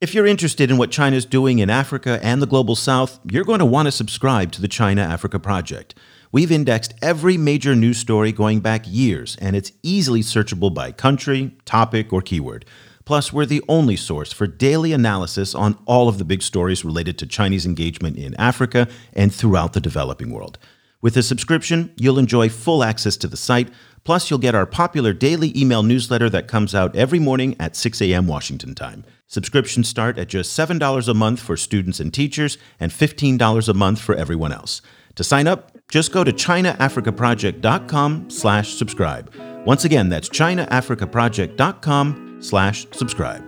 If you're interested in what China's doing in Africa and the global south, you're going to want to subscribe to the China Africa Project. We've indexed every major news story going back years, and it's easily searchable by country, topic, or keyword. Plus, we're the only source for daily analysis on all of the big stories related to Chinese engagement in Africa and throughout the developing world. With a subscription, you'll enjoy full access to the site. Plus, you'll get our popular daily email newsletter that comes out every morning at 6 a.m. Washington time. Subscriptions start at just $7 a month for students and teachers and $15 a month for everyone else. To sign up, just go to chinaafricaproject.com slash subscribe. Once again, that's chinaafricaproject.com slash subscribe.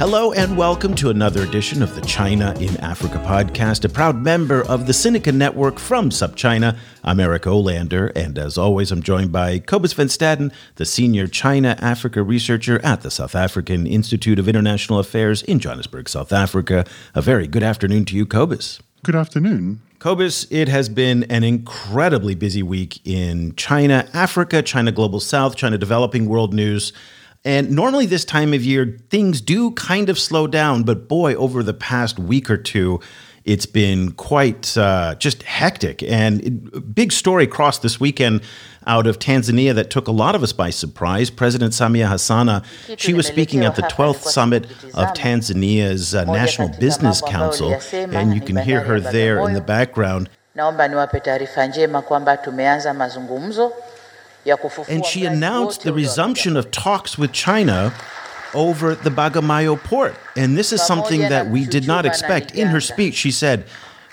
Hello and welcome to another edition of the China in Africa podcast, a proud member of the Sinica Network from SupChina. I'm Eric Olander, and as always, I'm joined by Cobus Van Staden, the senior China Africa researcher at the South African Institute of International Affairs in Johannesburg, South Africa. A very good afternoon to you, Cobus. Good afternoon. Cobus, it has been an incredibly busy week in China, Africa, China Global South, China Developing World News. And normally, this time of year, things do kind of slow down. But boy, over the past week or two, it's been quite uh, just hectic. And it, big story crossed this weekend out of Tanzania that took a lot of us by surprise. President Samia Hassana, she was speaking at the 12th summit of Tanzania's uh, National Business Council, and you can hear her there in the background. Naomba niwape taarifa njema kwamba tumeanza mazungumzo and she announced the resumption of talks with China over the Bagamoyo port. And this is something that we did not expect. In her speech, she said,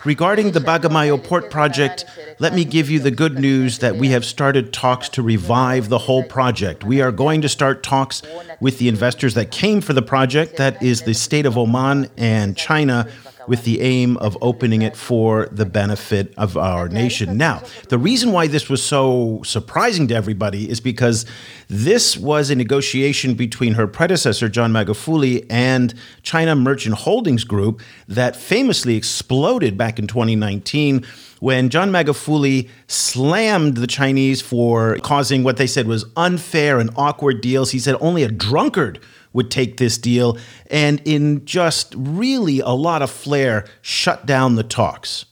Regarding the Bagamoyo port project, let me give you the good news that we have started talks to revive the whole project. We are going to start talks with the investors that came for the project, that is the state of Oman and China with the aim of opening it for the benefit of our nation. Now, the reason why this was so surprising to everybody is because this was a negotiation between her predecessor, John Magufuli, and China Merchant Holdings Group that famously exploded back in 2019 when John Magufuli slammed the Chinese for causing what they said was unfair and awkward deals. He said only a drunkard would take this deal, and in just really a lot of flair, shut down the talks.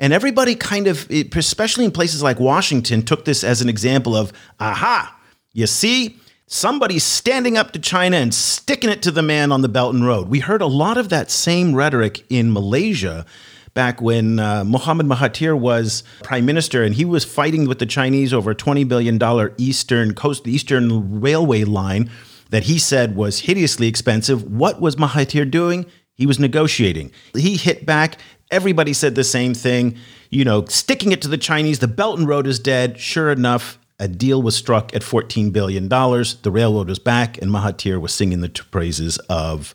And everybody kind of, especially in places like Washington, took this as an example of, aha, you see, somebody's standing up to China and sticking it to the man on the Belt and Road. We heard a lot of that same rhetoric in Malaysia back when uh, Mahathir was prime minister and he was fighting with the Chinese over a $20 billion eastern coast, eastern railway line that he said was hideously expensive. What was Mahathir doing? He was negotiating. He hit back. Everybody said the same thing. You know, sticking it to the Chinese. The Belt and Road is dead. Sure enough, a deal was struck at $14 billion. The railroad was back, and Mahathir was singing the praises of,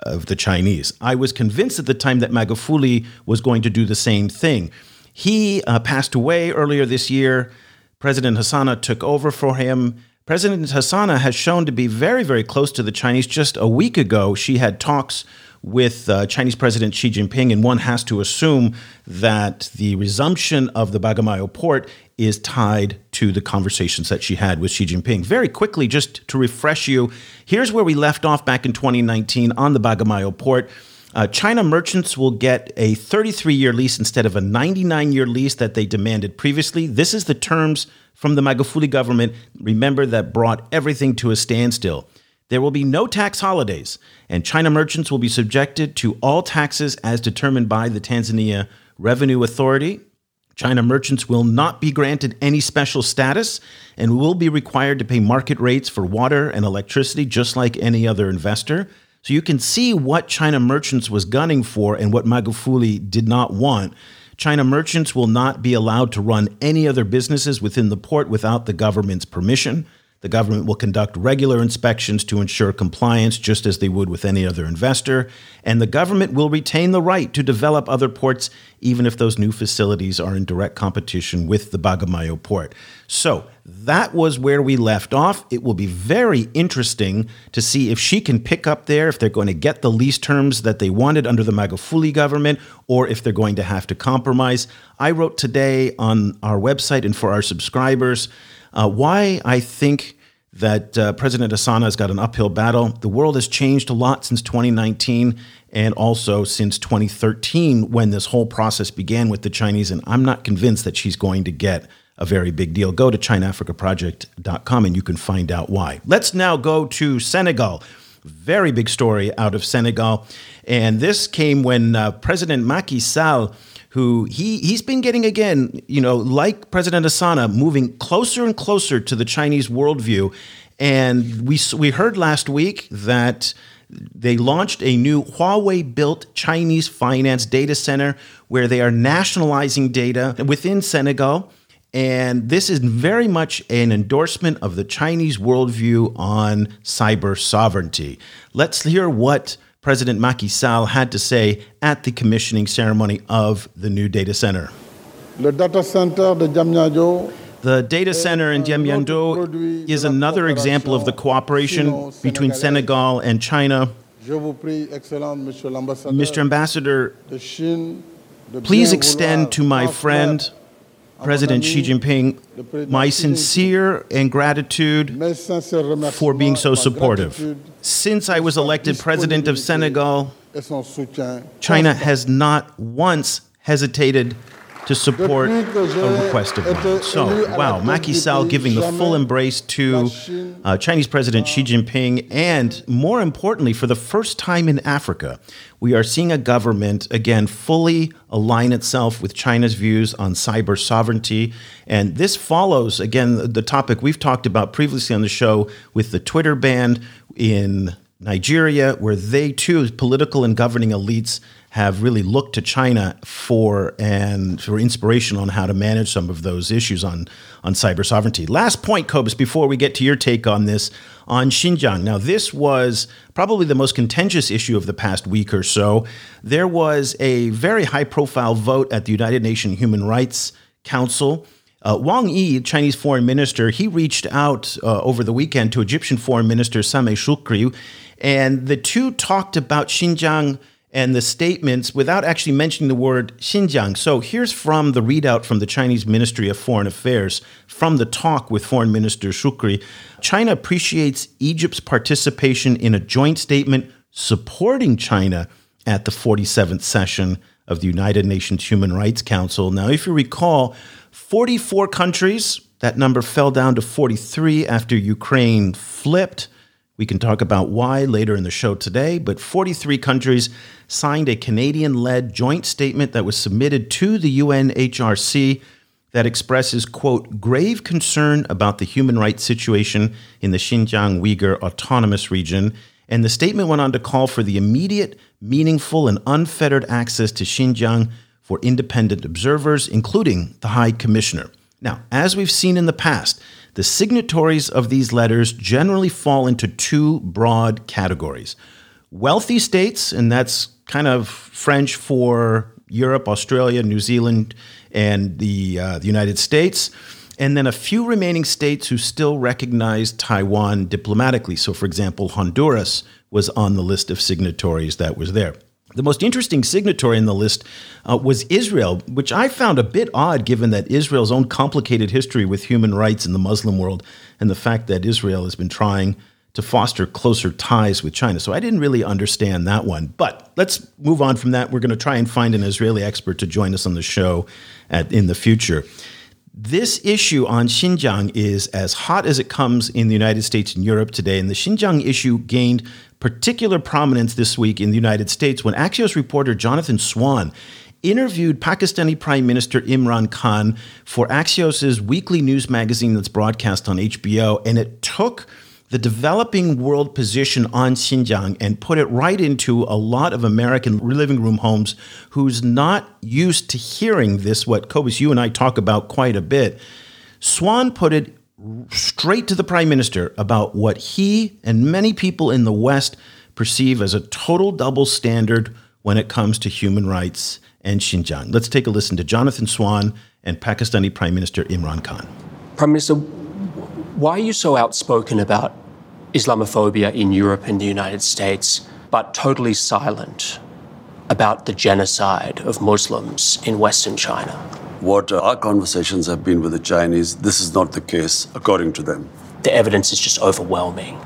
of the Chinese. I was convinced at the time that Magufuli was going to do the same thing. He uh, passed away earlier this year. President Hassana took over for him. President Hassana has shown to be very, very close to the Chinese. Just a week ago, she had talks with uh, Chinese President Xi Jinping, and one has to assume that the resumption of the Bagamoyo port is tied to the conversations that she had with Xi Jinping. Very quickly, just to refresh you, here's where we left off back in 2019 on the Bagamoyo port. Uh, China merchants will get a 33 year lease instead of a 99 year lease that they demanded previously. This is the terms from the Magufuli government, remember, that brought everything to a standstill. There will be no tax holidays, and China merchants will be subjected to all taxes as determined by the Tanzania Revenue Authority. China merchants will not be granted any special status and will be required to pay market rates for water and electricity just like any other investor. So you can see what China merchants was gunning for and what Magufuli did not want. China merchants will not be allowed to run any other businesses within the port without the government's permission. The government will conduct regular inspections to ensure compliance, just as they would with any other investor. And the government will retain the right to develop other ports, even if those new facilities are in direct competition with the Bagamoyo port. So that was where we left off. It will be very interesting to see if she can pick up there, if they're going to get the lease terms that they wanted under the Magufuli government, or if they're going to have to compromise. I wrote today on our website and for our subscribers uh, why I think that uh, President Asana has got an uphill battle. The world has changed a lot since 2019 and also since 2013 when this whole process began with the Chinese. And I'm not convinced that she's going to get a very big deal. Go to ChinaAfricaProject.com and you can find out why. Let's now go to Senegal. Very big story out of Senegal. And this came when uh, President Macky Sall who he he's been getting again, you know, like President Asana, moving closer and closer to the Chinese worldview. And we we heard last week that they launched a new Huawei built Chinese finance data center where they are nationalizing data within Senegal. And this is very much an endorsement of the Chinese worldview on cyber sovereignty. Let's hear what President Macky Sall had to say at the commissioning ceremony of the new data center. Le data center de Diamniadio the data center in Diamniadio is another example of the cooperation between Senegal and China. Mr. Ambassador, please extend to my friend, President Xi Jinping, my sincere and gratitude for being so supportive. Since I was elected president of Senegal, China has not once hesitated to support a request of mine. So, wow, Macky Sall giving the full embrace to uh, Chinese President Xi Jinping, and more importantly, for the first time in Africa, we are seeing a government, again, fully align itself with China's views on cyber sovereignty. And this follows, again, the topic we've talked about previously on the show with the Twitter ban in Nigeria, where they too, political and governing elites, have really looked to China for and for inspiration on how to manage some of those issues on on cyber sovereignty. Last point, Cobus, before we get to your take on this on Xinjiang. Now, this was probably the most contentious issue of the past week or so. There was a very high profile vote at the United Nations Human Rights Council. Uh, Wang Yi, Chinese foreign minister, he reached out uh, over the weekend to Egyptian foreign minister Sameh Shoukry, and the two talked about Xinjiang and the statements without actually mentioning the word Xinjiang. So here's from the readout from the Chinese Ministry of Foreign Affairs from the talk with Foreign Minister Shukri. China appreciates Egypt's participation in a joint statement supporting China at the 47th session of the United Nations Human Rights Council. Now, if you recall, 44 countries, that number fell down to 43 after Ukraine flipped. We can talk about why later in the show today, but 43 countries signed a Canadian led joint statement that was submitted to the UNHRC that expresses, quote, grave concern about the human rights situation in the Xinjiang Uyghur Autonomous Region. And the statement went on to call for the immediate, meaningful, and unfettered access to Xinjiang for independent observers, including the High Commissioner. Now, as we've seen in the past, the signatories of these letters generally fall into two broad categories wealthy states, and that's kind of French for Europe, Australia, New Zealand, and the, uh, the United States. And then a few remaining states who still recognize Taiwan diplomatically. So, for example, Honduras was on the list of signatories that was there. The most interesting signatory in the list uh, was Israel, which I found a bit odd given that Israel's own complicated history with human rights in the Muslim world and the fact that Israel has been trying to foster closer ties with China. So I didn't really understand that one. But let's move on from that. We're going to try and find an Israeli expert to join us on the show at, in the future. This issue on Xinjiang is as hot as it comes in the United States and Europe today. And the Xinjiang issue gained particular prominence this week in the United States when Axios reporter Jonathan Swan interviewed Pakistani Prime Minister Imran Khan for Axios's weekly news magazine that's broadcast on HBO, and it took the developing world position on Xinjiang and put it right into a lot of American living room homes who's not used to hearing this, what Cobus, you and I talk about quite a bit. Swan put it straight to the prime minister about what he and many people in the West perceive as a total double standard when it comes to human rights and Xinjiang. Let's take a listen to Jonathan Swan and Pakistani Prime Minister Imran Khan. Prime Minister, why are you so outspoken about Islamophobia in Europe and the United States, but totally silent about the genocide of Muslims in Western China? What uh, our conversations have been with the Chinese, this is not the case, according to them. The evidence is just overwhelming.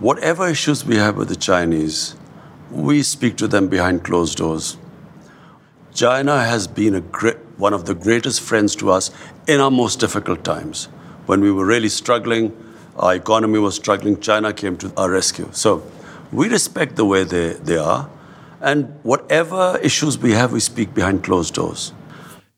Whatever issues we have with the Chinese, we speak to them behind closed doors. China has been a great, one of the greatest friends to us in our most difficult times. When we were really struggling, our economy was struggling, China came to our rescue. So we respect the way they, they are. And whatever issues we have, we speak behind closed doors.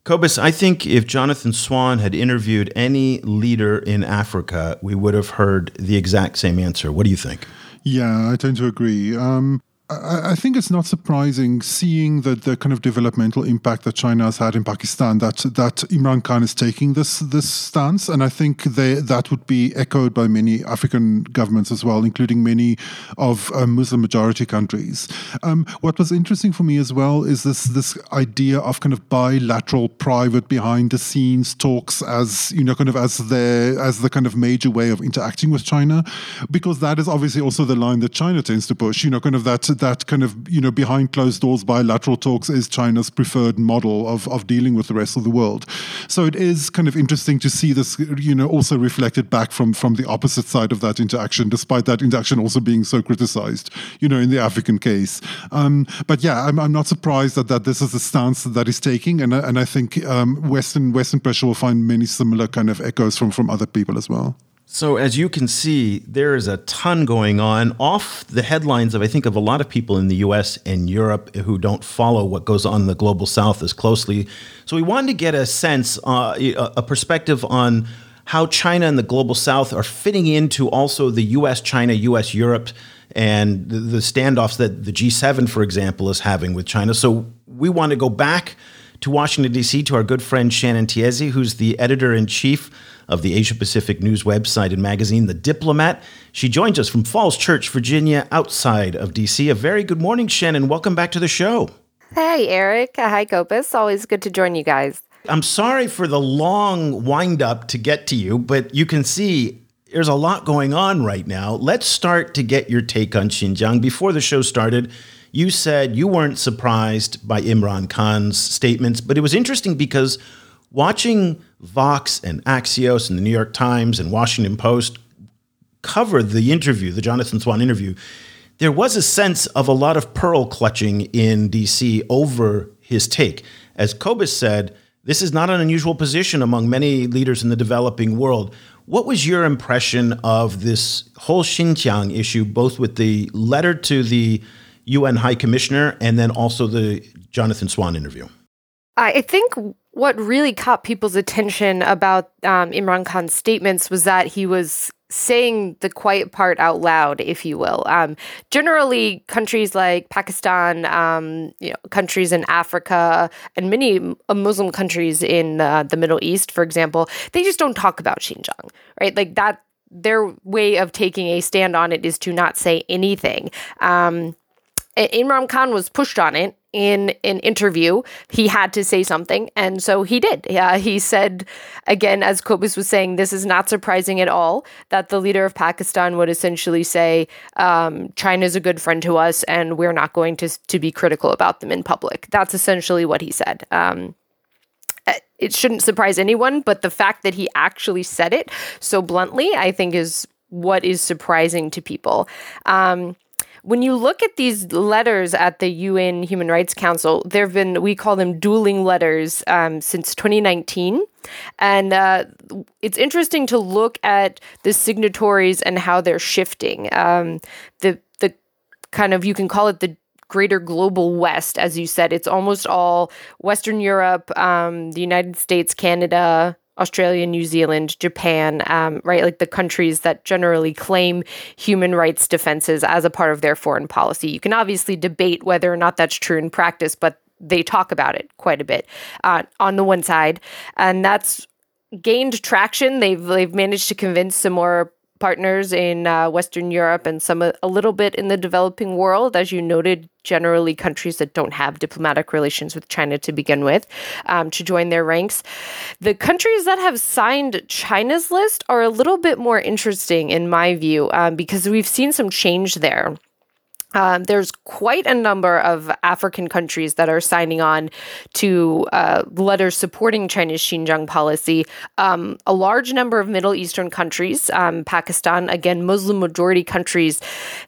Cobus, I think if Jonathan Swan had interviewed any leader in Africa, we would have heard the exact same answer. What do you think? Yeah, I tend to agree. Um, I, think it's not surprising seeing the, the kind of developmental impact that China has had in Pakistan that that Imran Khan is taking this this stance, and I think they, that would be echoed by many African governments as well, including many of uh, Muslim majority countries. Um, what was interesting for me as well is this this idea of kind of bilateral, private, behind the scenes talks as you know, kind of as the as the kind of major way of interacting with China, because that is obviously also the line that China tends to push. You know, kind of that that kind of you know behind closed doors bilateral talks is China's preferred model of of dealing with the rest of the world. So it is kind of interesting to see this you know also reflected back from from the opposite side of that interaction, despite that interaction also being so criticized, you know, in the African case. Um, but yeah, I'm, I'm not surprised that that this is the stance that he's taking, and and I think um, Western Western pressure will find many similar kind of echoes from from other people as well. So, as you can see, there is a ton going on off the headlines of, I think, of a lot of people in the US and Europe who don't follow what goes on in the global south as closely. So, we wanted to get a sense, uh, a perspective on how China and the global south are fitting into also the US China, US Europe, and the, the standoffs that the G7, for example, is having with China. So, we want to go back to Washington, D.C., to our good friend Shannon Tiezzi, who's the editor in chief of the Asia Pacific News website and magazine, The Diplomat. She joins us from Falls Church, Virginia, outside of DC. A very good morning, Shannon. Welcome back to the show. Hey, Eric. Hi, Cobus. Always good to join you guys. I'm sorry for the long wind up to get to you, but you can see there's a lot going on right now. Let's start to get your take on Xinjiang. Before the show started, you said you weren't surprised by Imran Khan's statements, but it was interesting because watching Vox and Axios and the New York Times and Washington Post cover the interview, the Jonathan Swan interview, there was a sense of a lot of pearl clutching in DC over his take. As Cobus said, this is not an unusual position among many leaders in the developing world. What was your impression of this whole Xinjiang issue, both with the letter to the UN High Commissioner and then also the Jonathan Swan interview? I think what really caught people's attention about um, Imran Khan's statements was that he was saying the quiet part out loud, if you will. Um, generally, countries like Pakistan, um, you know, countries in Africa, and many Muslim countries in uh, the Middle East, for example, they just don't talk about Xinjiang, right? Like that. Their way of taking a stand on it is to not say anything. Um, Imran Khan was pushed on it in an interview. He had to say something, and so he did. Yeah, he said, again, as Cobus was saying, this is not surprising at all that the leader of Pakistan would essentially say, um, China is a good friend to us, and we're not going to, to be critical about them in public. That's essentially what he said. Um, uh, it shouldn't surprise anyone, but the fact that he actually said it so bluntly, I think, is what is surprising to people. Um, when you look at these letters at the UN Human Rights Council, there have been, we call them dueling letters um, since 2019. And uh, it's interesting to look at the signatories and how they're shifting. Um, the, the kind of, you can call it the greater global west as you said it's almost all western europe um, the united states canada Australia, New Zealand, Japan, um, right? Like the countries that generally claim human rights defenses as a part of their foreign policy. You can obviously debate whether or not that's true in practice, but they talk about it quite a bit uh, on the one side. And that's gained traction. They've they've managed to convince some more partners in uh, Western Europe and some a little bit in the developing world, as you noted. Generally, countries that don't have diplomatic relations with China to begin with, um, to join their ranks. The countries that have signed China's list are a little bit more interesting, in my view, um, because we've seen some change there. Um, there's quite a number of African countries that are signing on to uh, letters supporting China's Xinjiang policy. Um, a large number of Middle Eastern countries, um, Pakistan, again, Muslim majority countries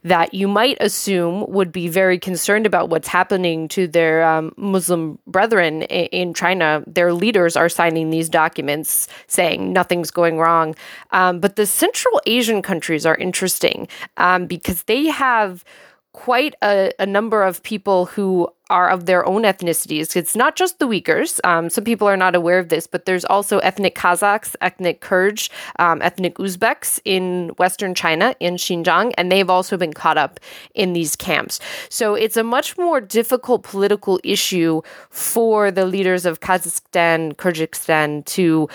that you might assume would be very concerned about what's happening to their um, Muslim brethren in China. Their leaders are signing these documents saying nothing's going wrong. Um, but the Central Asian countries are interesting um, because they have quite a, a number of people who are of their own ethnicities. It's not just the Uyghurs. Um, some people are not aware of this, but there's also ethnic Kazakhs, ethnic Kyrgyz, um, ethnic Uzbeks in Western China, in Xinjiang, and they've also been caught up in these camps. So it's a much more difficult political issue for the leaders of Kazakhstan, Kyrgyzstan to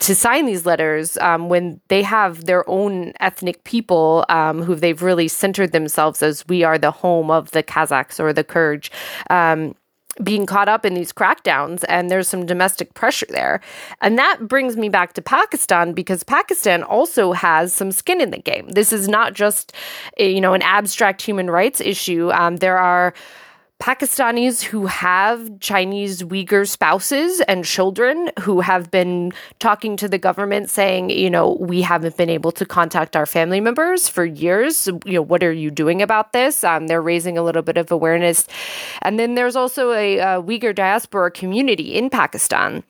to sign these letters um, when they have their own ethnic people um, who they've really centered themselves as we are the home of the Kazakhs or the Kyrgyz um, being caught up in these crackdowns and there's some domestic pressure there. And that brings me back to Pakistan because Pakistan also has some skin in the game. This is not just a, you know an abstract human rights issue. Um, there are Pakistanis who have Chinese Uyghur spouses and children who have been talking to the government saying, you know, we haven't been able to contact our family members for years. You know, what are you doing about this? Um, they're raising a little bit of awareness. And then there's also a, a Uyghur diaspora community in Pakistan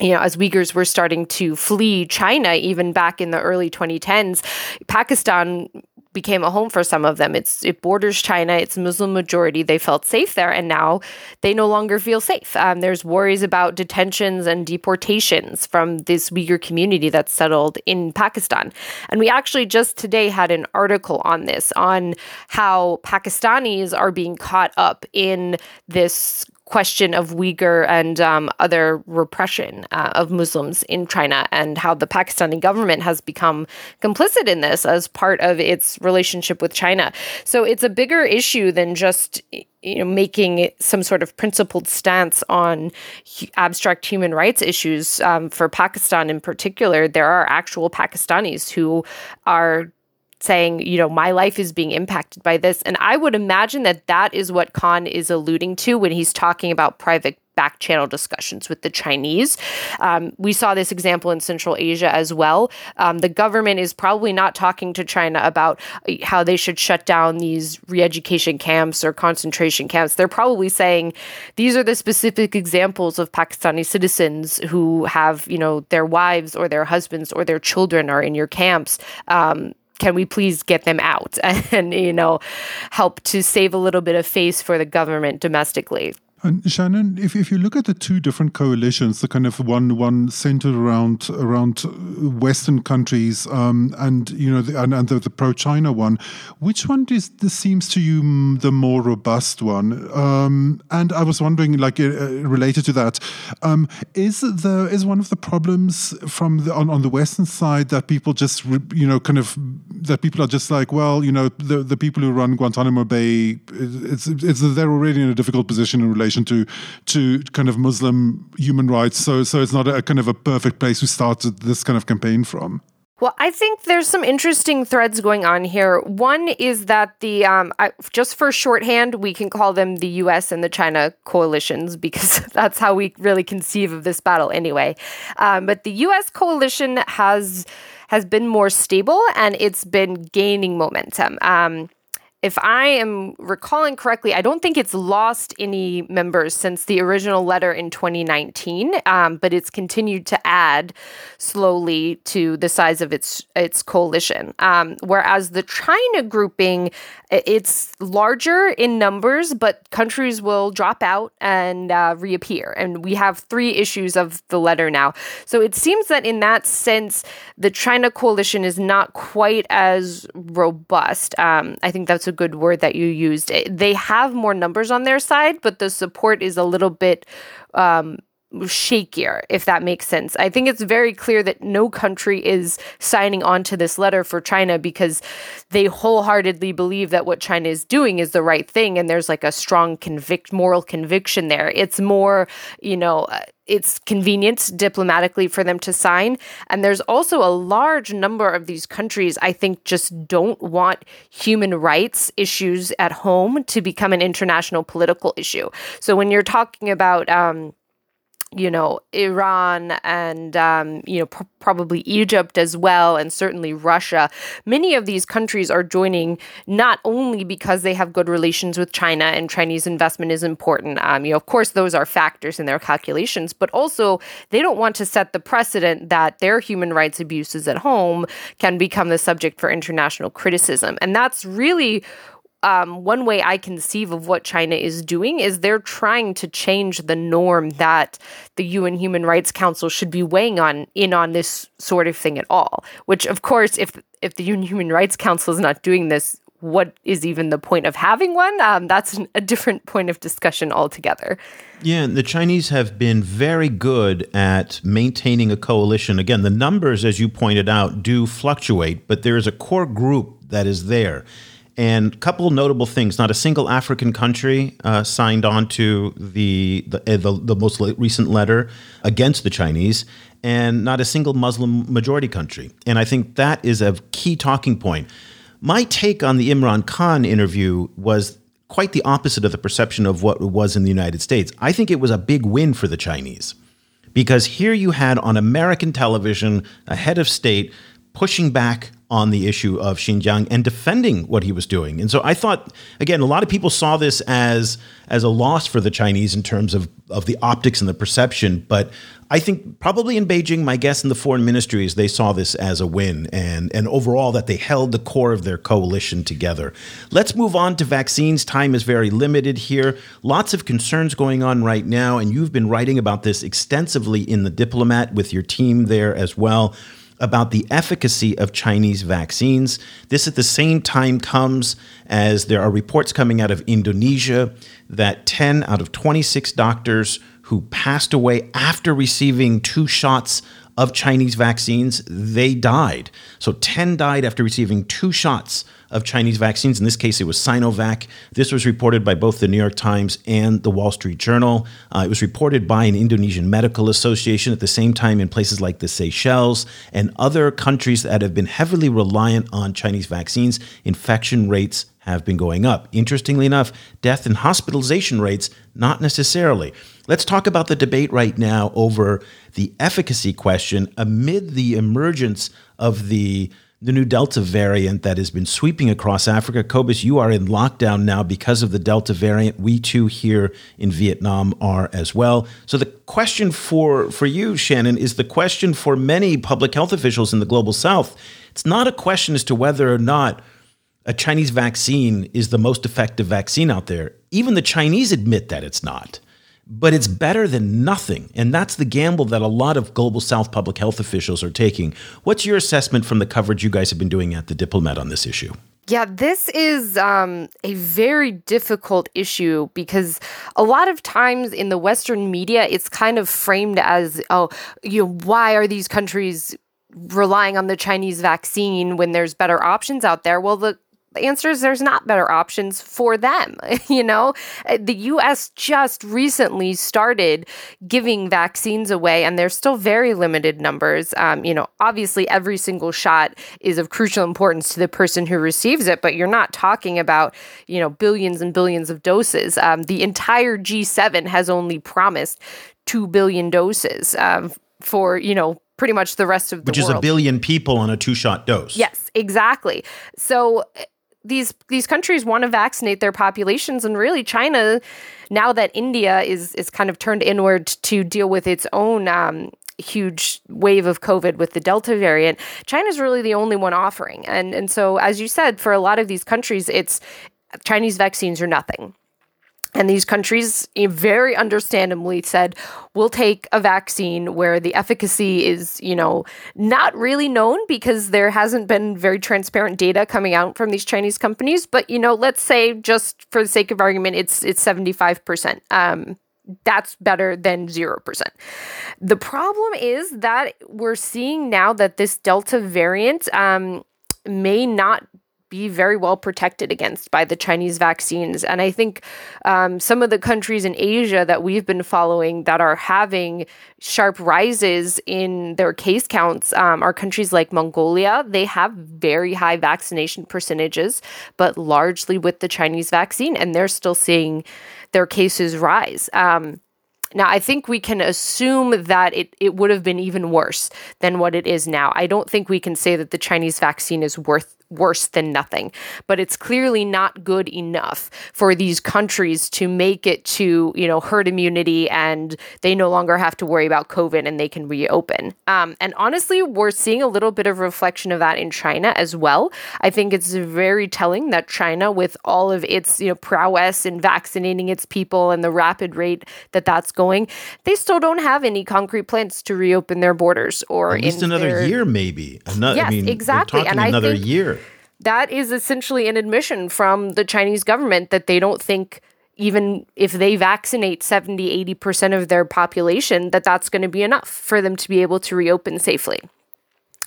you know, as Uyghurs were starting to flee China, even back in the early 2010s, Pakistan became a home for some of them. It's it borders China. It's Muslim majority. They felt safe there, and now they no longer feel safe. Um, there's worries about detentions and deportations from this Uyghur community that's settled in Pakistan. And we actually just today had an article on this on how Pakistanis are being caught up in this question of Uyghur and um, other repression uh, of Muslims in China and how the Pakistani government has become complicit in this as part of its relationship with China. So it's a bigger issue than just you know making some sort of principled stance on abstract human rights issues um, for Pakistan in particular. There are actual Pakistanis who are saying, you know, my life is being impacted by this. And I would imagine that that is what Khan is alluding to when he's talking about private back channel discussions with the Chinese. Um, we saw this example in Central Asia as well. Um, the government is probably not talking to China about uh, how they should shut down these re education camps or concentration camps. They're probably saying these are the specific examples of Pakistani citizens who have, you know, their wives or their husbands or their children are in your camps. Um, can we please get them out and you know help to save a little bit of face for the government domestically and Shannon, if, if you look at the two different coalitions, the kind of one one centered around around Western countries, um, and you know, the, and, and the, the pro China one, which one is this seems to you the more robust one? Um, and I was wondering, like uh, related to that, um, is the is one of the problems from the, on on the Western side that people just you know kind of that people are just like, well, you know, the the people who run Guantanamo Bay, it's it's they're already in a difficult position in relation relation to to kind of Muslim human rights. So so it's not a kind of a perfect place to start this kind of campaign from. Well, I think there's some interesting threads going on here. One is that the, um, I, just for shorthand, we can call them the US and the China coalitions because that's how we really conceive of this battle anyway. Um, but the US coalition has has been more stable and it's been gaining momentum. Um, if I am recalling correctly, I don't think it's lost any members since the original letter in 2019, um, but it's continued to add slowly to the size of its its coalition. Um, whereas the China grouping, it's larger in numbers, but countries will drop out and uh, reappear. And we have three issues of the letter now. So it seems that in that sense, the China coalition is not quite as robust. Um, I think that's a good word that you used. They have more numbers on their side, but the support is a little bit um, shakier, if that makes sense. I think it's very clear that no country is signing on to this letter for China because they wholeheartedly believe that what China is doing is the right thing, and there's like a strong convict moral conviction there. It's more, you know. Uh, it's convenient diplomatically for them to sign. And there's also a large number of these countries, I think, just don't want human rights issues at home to become an international political issue. So when you're talking about, um, you know, Iran and, um, you know, pr- probably Egypt as well, and certainly Russia. Many of these countries are joining not only because they have good relations with China and Chinese investment is important. Um, you know, of course, those are factors in their calculations, but also they don't want to set the precedent that their human rights abuses at home can become the subject for international criticism. And that's really um, one way I conceive of what China is doing is they're trying to change the norm that the UN Human Rights Council should be weighing on in on this sort of thing at all. Which, of course, if if the UN Human Rights Council is not doing this, what is even the point of having one? Um, that's a different point of discussion altogether. Yeah, the Chinese have been very good at maintaining a coalition. Again, the numbers, as you pointed out, do fluctuate, but there is a core group that is there. And a couple notable things: not a single African country uh, signed on to the the, uh, the the most recent letter against the Chinese, and not a single Muslim majority country. And I think that is a key talking point. My take on the Imran Khan interview was quite the opposite of the perception of what it was in the United States. I think it was a big win for the Chinese because here you had on American television a head of state pushing back on the issue of Xinjiang and defending what he was doing. And so I thought, again, a lot of people saw this as as a loss for the Chinese in terms of, of the optics and the perception. But I think probably in Beijing, my guess in the foreign ministries, they saw this as a win and, and overall that they held the core of their coalition together. Let's move on to vaccines. Time is very limited here. Lots of concerns going on right now, and you've been writing about this extensively in the diplomat with your team there as well about the efficacy of Chinese vaccines. This at the same time comes as there are reports coming out of Indonesia that 10 out of 26 doctors who passed away after receiving two shots of Chinese vaccines, they died. So 10 died after receiving two shots of Chinese vaccines. In this case, it was Sinovac. This was reported by both the New York Times and the Wall Street Journal. Uh, it was reported by an Indonesian medical association at the same time in places like the Seychelles and other countries that have been heavily reliant on Chinese vaccines. Infection rates have been going up. Interestingly enough, death and hospitalization rates, not necessarily. Let's talk about the debate right now over the efficacy question amid the emergence of the the new Delta variant that has been sweeping across Africa. Cobus, you are in lockdown now because of the Delta variant. We too here in Vietnam are as well. So the question for, for you, Shannon, is the question for many public health officials in the global south. It's not a question as to whether or not a Chinese vaccine is the most effective vaccine out there. Even the Chinese admit that it's not but it's better than nothing. And that's the gamble that a lot of global South public health officials are taking. What's your assessment from the coverage you guys have been doing at the Diplomat on this issue? Yeah, this is um, a very difficult issue because a lot of times in the Western media, it's kind of framed as, oh, you know, why are these countries relying on the Chinese vaccine when there's better options out there? Well, the the answer is there's not better options for them. you know, uh, the US just recently started giving vaccines away, and there's still very limited numbers. Um, you know, obviously, every single shot is of crucial importance to the person who receives it, but you're not talking about, you know, billions and billions of doses. Um, the entire G7 has only promised 2 billion doses um, for, you know, pretty much the rest of the Which is a billion people on a two shot dose. Yes, exactly. So these these countries want to vaccinate their populations and really China now that India is is kind of turned inward to deal with its own um, huge wave of COVID with the Delta variant, China's really the only one offering. And and so as you said, for a lot of these countries, it's Chinese vaccines are nothing. And these countries very understandably said, we'll take a vaccine where the efficacy is, you know, not really known because there hasn't been very transparent data coming out from these Chinese companies. But, you know, let's say just for the sake of argument, it's it's 75%. Um, that's better than 0%. The problem is that we're seeing now that this Delta variant um, may not be very well protected against by the Chinese vaccines. And I think um, some of the countries in Asia that we've been following that are having sharp rises in their case counts um, are countries like Mongolia. They have very high vaccination percentages, but largely with the Chinese vaccine, and they're still seeing their cases rise. Um, now, I think we can assume that it, it would have been even worse than what it is now. I don't think we can say that the Chinese vaccine is worth worse than nothing. But it's clearly not good enough for these countries to make it to, you know, herd immunity and they no longer have to worry about COVID and they can reopen. Um, and honestly, we're seeing a little bit of reflection of that in China as well. I think it's very telling that China, with all of its, you know, prowess in vaccinating its people and the rapid rate that that's going, they still don't have any concrete plans to reopen their borders or at least another their... year, maybe. Another, yes, I mean, exactly. and another I think, year that is essentially an admission from the Chinese government that they don't think even if they vaccinate 70 80% of their population that that's going to be enough for them to be able to reopen safely.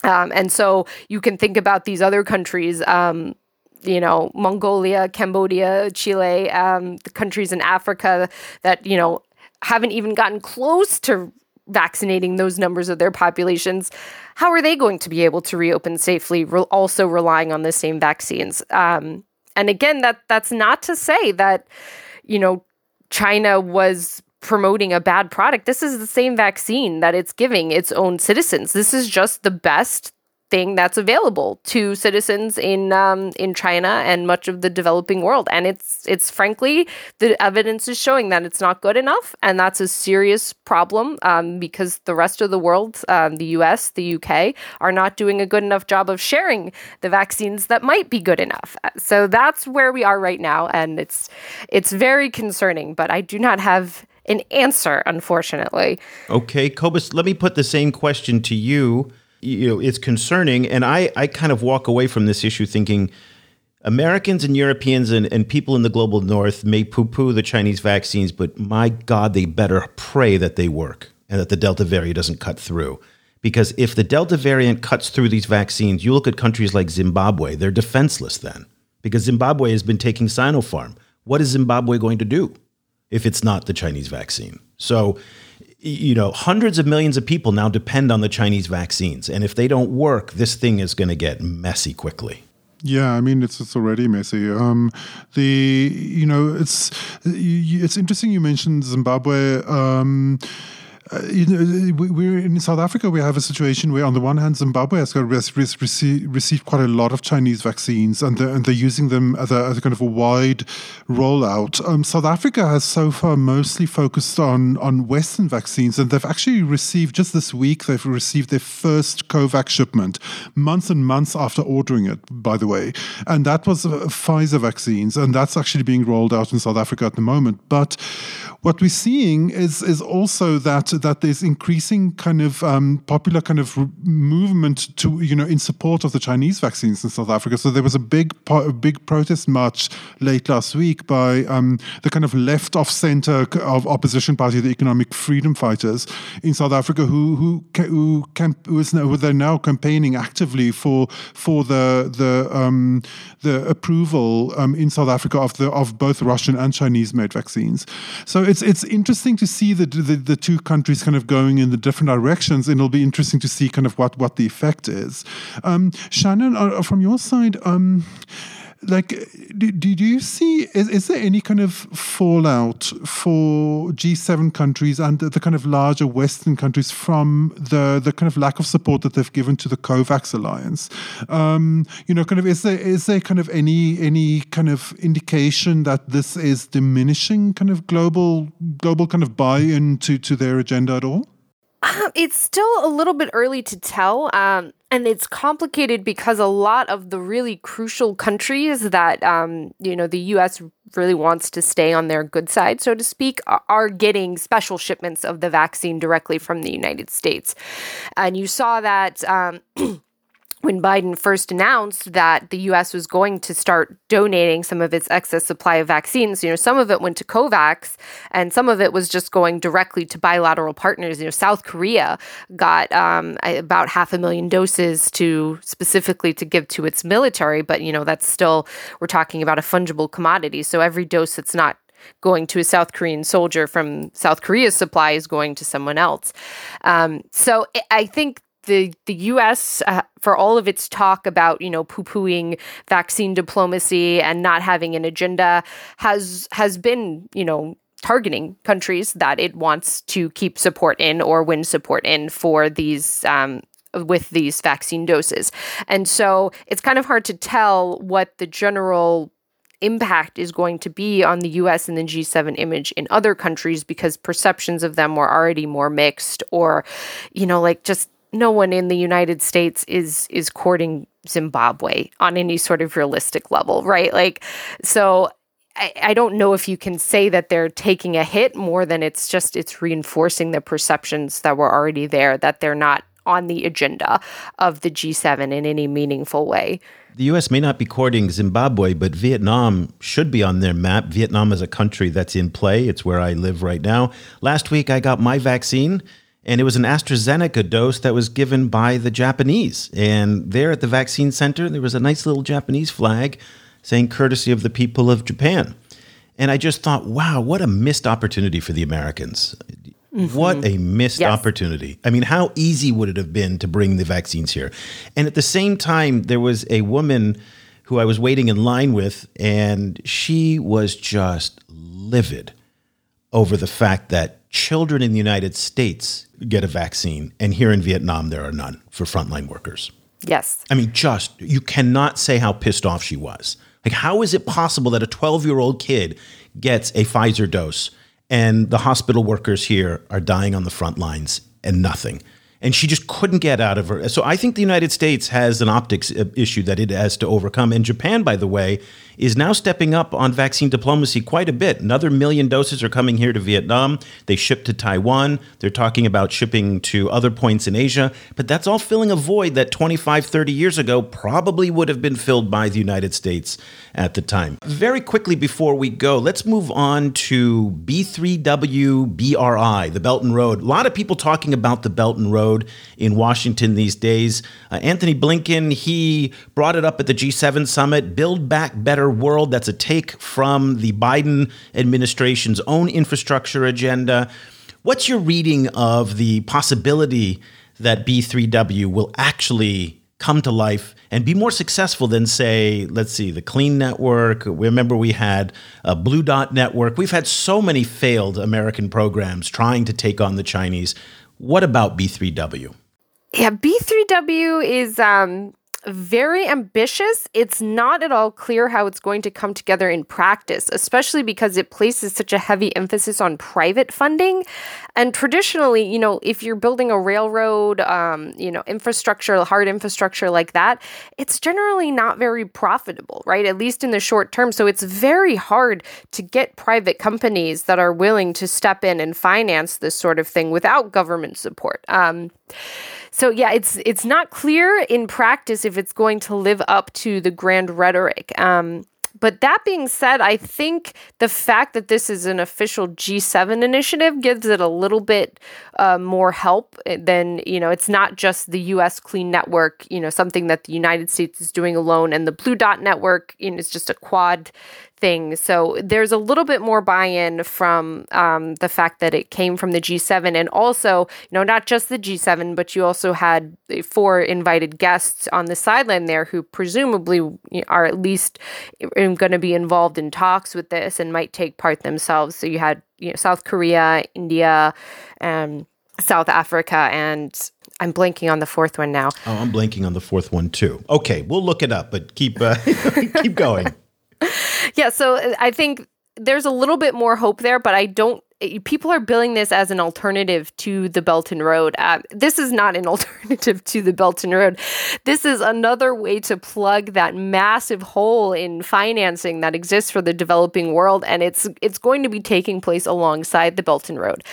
Um, and so you can think about these other countries um, you know mongolia cambodia chile um, the countries in africa that you know haven't even gotten close to vaccinating those numbers of their populations, how are they going to be able to reopen safely, re- also relying on the same vaccines? Um, and again, that that's not to say that you know China was promoting a bad product. This is the same vaccine that it's giving its own citizens. This is just the best thing that's available to citizens in um, in China and much of the developing world. And it's it's frankly the evidence is showing that it's not good enough, and that's a serious problem um, because the rest of the world, um, the U.S., the U.K., are not doing a good enough job of sharing the vaccines that might be good enough. So that's where we are right now, and it's it's very concerning. But I do not have an answer, unfortunately. Okay, Cobus, let me put the same question to you you know, it's concerning. And I, I kind of walk away from this issue thinking Americans and Europeans and, and people in the global north may poo poo the Chinese vaccines, but my God, they better pray that they work and that the Delta variant doesn't cut through. Because if the Delta variant cuts through these vaccines, you look at countries like Zimbabwe, they're defenseless then. Because Zimbabwe has been taking Sinopharm. What is Zimbabwe going to do if it's not the Chinese vaccine? So you know, hundreds of millions of people now depend on the Chinese vaccines. And if they don't work, this thing is going to get messy quickly. Yeah, I mean it's it's already messy. Um, the you know it's it's interesting you mentioned Zimbabwe. Um, uh, you know, we're in South Africa. We have a situation where, on the one hand, Zimbabwe has got received, received quite a lot of Chinese vaccines, and they're, and they're using them as a, as a kind of a wide rollout. Um, South Africa has so far mostly focused on on Western vaccines, and they've actually received just this week. They've received their first COVAX shipment, months and months after ordering it. By the way, and that was uh, Pfizer vaccines, and that's actually being rolled out in South Africa at the moment. But what we're seeing is is also that that there's increasing kind of um, popular kind of movement to you know in support of the Chinese vaccines in South Africa. So there was a big big protest march late last week by um, the kind of left of center of opposition party, the Economic Freedom Fighters in South Africa, who who who, camp, who is now, they're now campaigning actively for for the the um, the approval um, in South Africa of the of both Russian and Chinese made vaccines. So it's it's interesting to see the, the, the two countries kind of going in the different directions, and it'll be interesting to see kind of what what the effect is. Um, Shannon, uh, from your side. Um, like do, did you see is, is there any kind of fallout for g7 countries and the, kind of larger western countries from the the kind of lack of support that they've given to the covax alliance um, you know kind of is there is there kind of any any kind of indication that this is diminishing kind of global global kind of buy-in to to their agenda at all um, it's still a little bit early to tell. Um, and it's complicated because a lot of the really crucial countries that um, you know the U.S. really wants to stay on their good side, so to speak, are getting special shipments of the vaccine directly from the United States, and you saw that. Um, when Biden first announced that the US was going to start donating some of its excess supply of vaccines, you know, some of it went to COVAX and some of it was just going directly to bilateral partners. You know, South Korea got um, about half a million doses to specifically to give to its military, but, you know, that's still, we're talking about a fungible commodity. So every dose that's not going to a South Korean soldier from South Korea's supply is going to someone else. Um, so I think the the U.S. Uh, for all of its talk about you know poo pooing vaccine diplomacy and not having an agenda has has been you know targeting countries that it wants to keep support in or win support in for these um, with these vaccine doses. And so it's kind of hard to tell what the general impact is going to be on the US and the G7 image in other countries because perceptions of them were already more mixed or you know like just no one in the United States is is courting Zimbabwe on any sort of realistic level, right? Like, so I, I don't know if you can say that they're taking a hit more than it's just it's reinforcing the perceptions that were already there that they're not on the agenda of the G7 in any meaningful way. The US may not be courting Zimbabwe, but Vietnam should be on their map. Vietnam is a country that's in play. It's where I live right now. Last week, I got my vaccine and it was an AstraZeneca dose that was given by the Japanese. And there at the vaccine center, there was a nice little Japanese flag saying courtesy of the people of Japan. And I just thought, wow, what a missed opportunity for the Americans. Mm-hmm. What a missed yes. opportunity. I mean, how easy would it have been to bring the vaccines here? And at the same time, there was a woman who I was waiting in line with, and she was just livid over the fact that children in the United States get a vaccine, and here in Vietnam, there are none for frontline workers. Yes. I mean, just, you cannot say how pissed off she was. Like, how is it possible that a 12 year old kid gets a Pfizer dose and the hospital workers here are dying on the front lines and nothing? and she just couldn't get out of her. So I think the United States has an optics uh, issue that it has to overcome. And Japan, by the way, is now stepping up on vaccine diplomacy quite a bit. Another million doses are coming here to Vietnam. They ship to Taiwan. They're talking about shipping to other points in Asia. But that's all filling a void that 25, 30 years ago probably would have been filled by the United States at the time. Very quickly before we go, let's move on to B3W BRI, the Belt and Road. A lot of people talking about the Belt and Road in Washington these days. Uh, Antony Blinken, he brought it up at the G7 summit Build Back Better World. That's a take from the Biden administration's own infrastructure agenda. What's your reading of the possibility that B3W will actually come to life and be more successful than, say, let's see, the Clean Network. Remember, we had a Blue Dot Network. We've had so many failed American programs trying to take on the Chinese. What about B3W? Yeah, B3W is um, very ambitious. It's not at all clear how it's going to come together in practice, especially because it places such a heavy emphasis on private funding. And traditionally, you know, if you're building a railroad, um, you know, infrastructure, hard infrastructure like that, it's generally not very profitable, right? At least in the short term. So it's very hard to get private companies that are willing to step in and finance this sort of thing without government support. Um, so yeah, it's it's not clear in practice if it's going to live up to the grand rhetoric. Um, but that being said, I think the fact that this is an official G7 initiative gives it a little bit uh, more help than, you know, it's not just the US Clean Network, you know, something that the United States is doing alone. And the Blue Dot Network you know, is just a quad things. So there's a little bit more buy-in from um, the fact that it came from the G7, and also, you know, not just the G7, but you also had four invited guests on the sideline there who presumably are at least going to be involved in talks with this and might take part themselves. So you had you know, South Korea, India, um, South Africa, and I'm blanking on the fourth one now. Oh, I'm blanking on the fourth one too. Okay, we'll look it up, but keep uh, keep going. yeah, so uh, I think there's a little bit more hope there, but I don't. People are billing this as an alternative to the Belt and Road. Uh, this is not an alternative to the Belt and Road. This is another way to plug that massive hole in financing that exists for the developing world, and it's it's going to be taking place alongside the Belt and Road.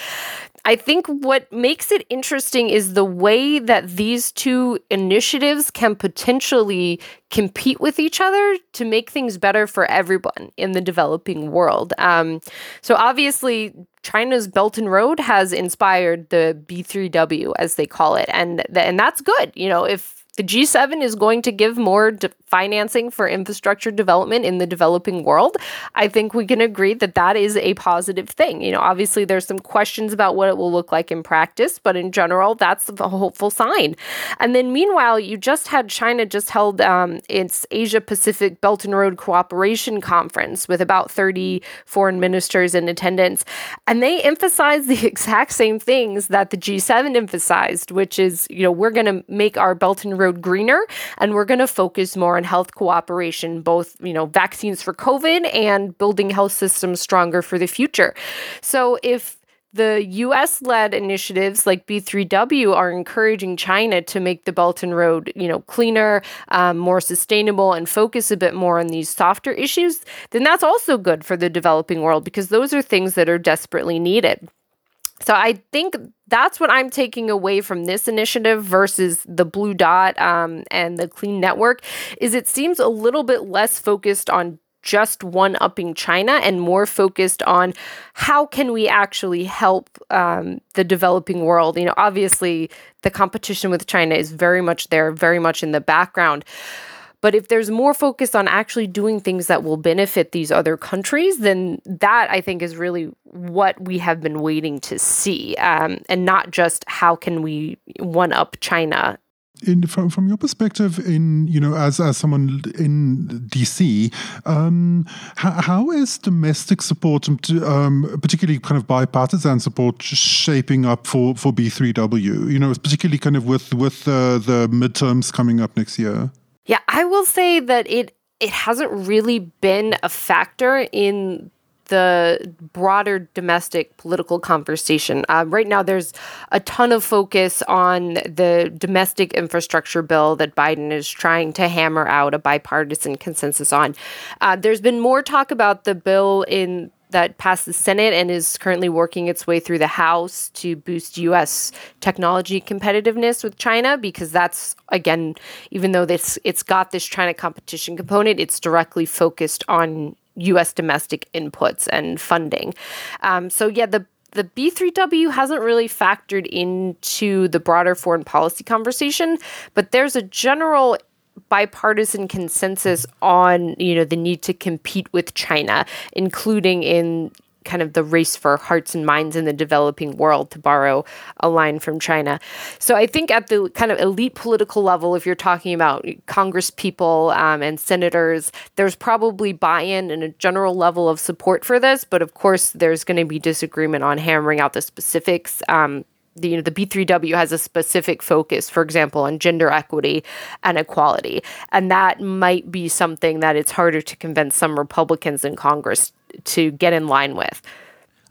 I think what makes it interesting is the way that these two initiatives can potentially compete with each other to make things better for everyone in the developing world. Um, so, obviously, China's Belt and Road has inspired the B3W, as they call it, and th- and that's good. You know, if the G7 is going to give more de- financing for infrastructure development in the developing world. I think we can agree that that is a positive thing. You know, obviously there's some questions about what it will look like in practice, but in general, that's a hopeful sign. And then meanwhile, you just had China just held um, its Asia Pacific Belt and Road Cooperation Conference with about 30 foreign ministers in attendance. And they emphasized the exact same things that the G7 emphasized, which is, you know, we're going to make our Belt and Road greener and we're going to focus more on health cooperation, both, you know, vaccines for COVID and building health systems stronger for the future. So if the US led initiatives like B3W are encouraging China to make the Belt and Road, you know, cleaner, um, more sustainable, and focus a bit more on these softer issues, then that's also good for the developing world because those are things that are desperately needed. So I think that's what I'm taking away from this initiative versus the Blue Dot um, and the Clean Network is it seems a little bit less focused on just one upping China and more focused on how can we actually help um, the developing world. You know, obviously the competition with China is very much there, very much in the background. But if there's more focus on actually doing things that will benefit these other countries, then that I think is really what we have been waiting to see, um, and not just how can we one up China. In, from, from your perspective in you know as, as someone in DC um, how, how is domestic support um, particularly kind of bipartisan support shaping up for, for B3W you know particularly kind of with with uh, the midterms coming up next year yeah, I will say that it it hasn't really been a factor in the broader domestic political conversation. Uh, right now, there's a ton of focus on the domestic infrastructure bill that Biden is trying to hammer out a bipartisan consensus on. Uh, there's been more talk about the bill in that passed the Senate and is currently working its way through the House to boost U.S. technology competitiveness with China. Because that's again, even though this it's got this China competition component, it's directly focused on U.S. domestic inputs and funding. Um, so yeah, the the B3W hasn't really factored into the broader foreign policy conversation, but there's a general bipartisan consensus on you know the need to compete with China, including in kind of the race for hearts and minds in the developing world, to borrow a line from China. So I think at the kind of elite political level, if you're talking about Congress people um, and senators, there's probably buy in and a general level of support for this. But of course, there's going to be disagreement on hammering out the specifics. Um, the, you know, the B3W has a specific focus, for example, on gender equity and equality. And that might be something that it's harder to convince some Republicans in Congress to get in line with.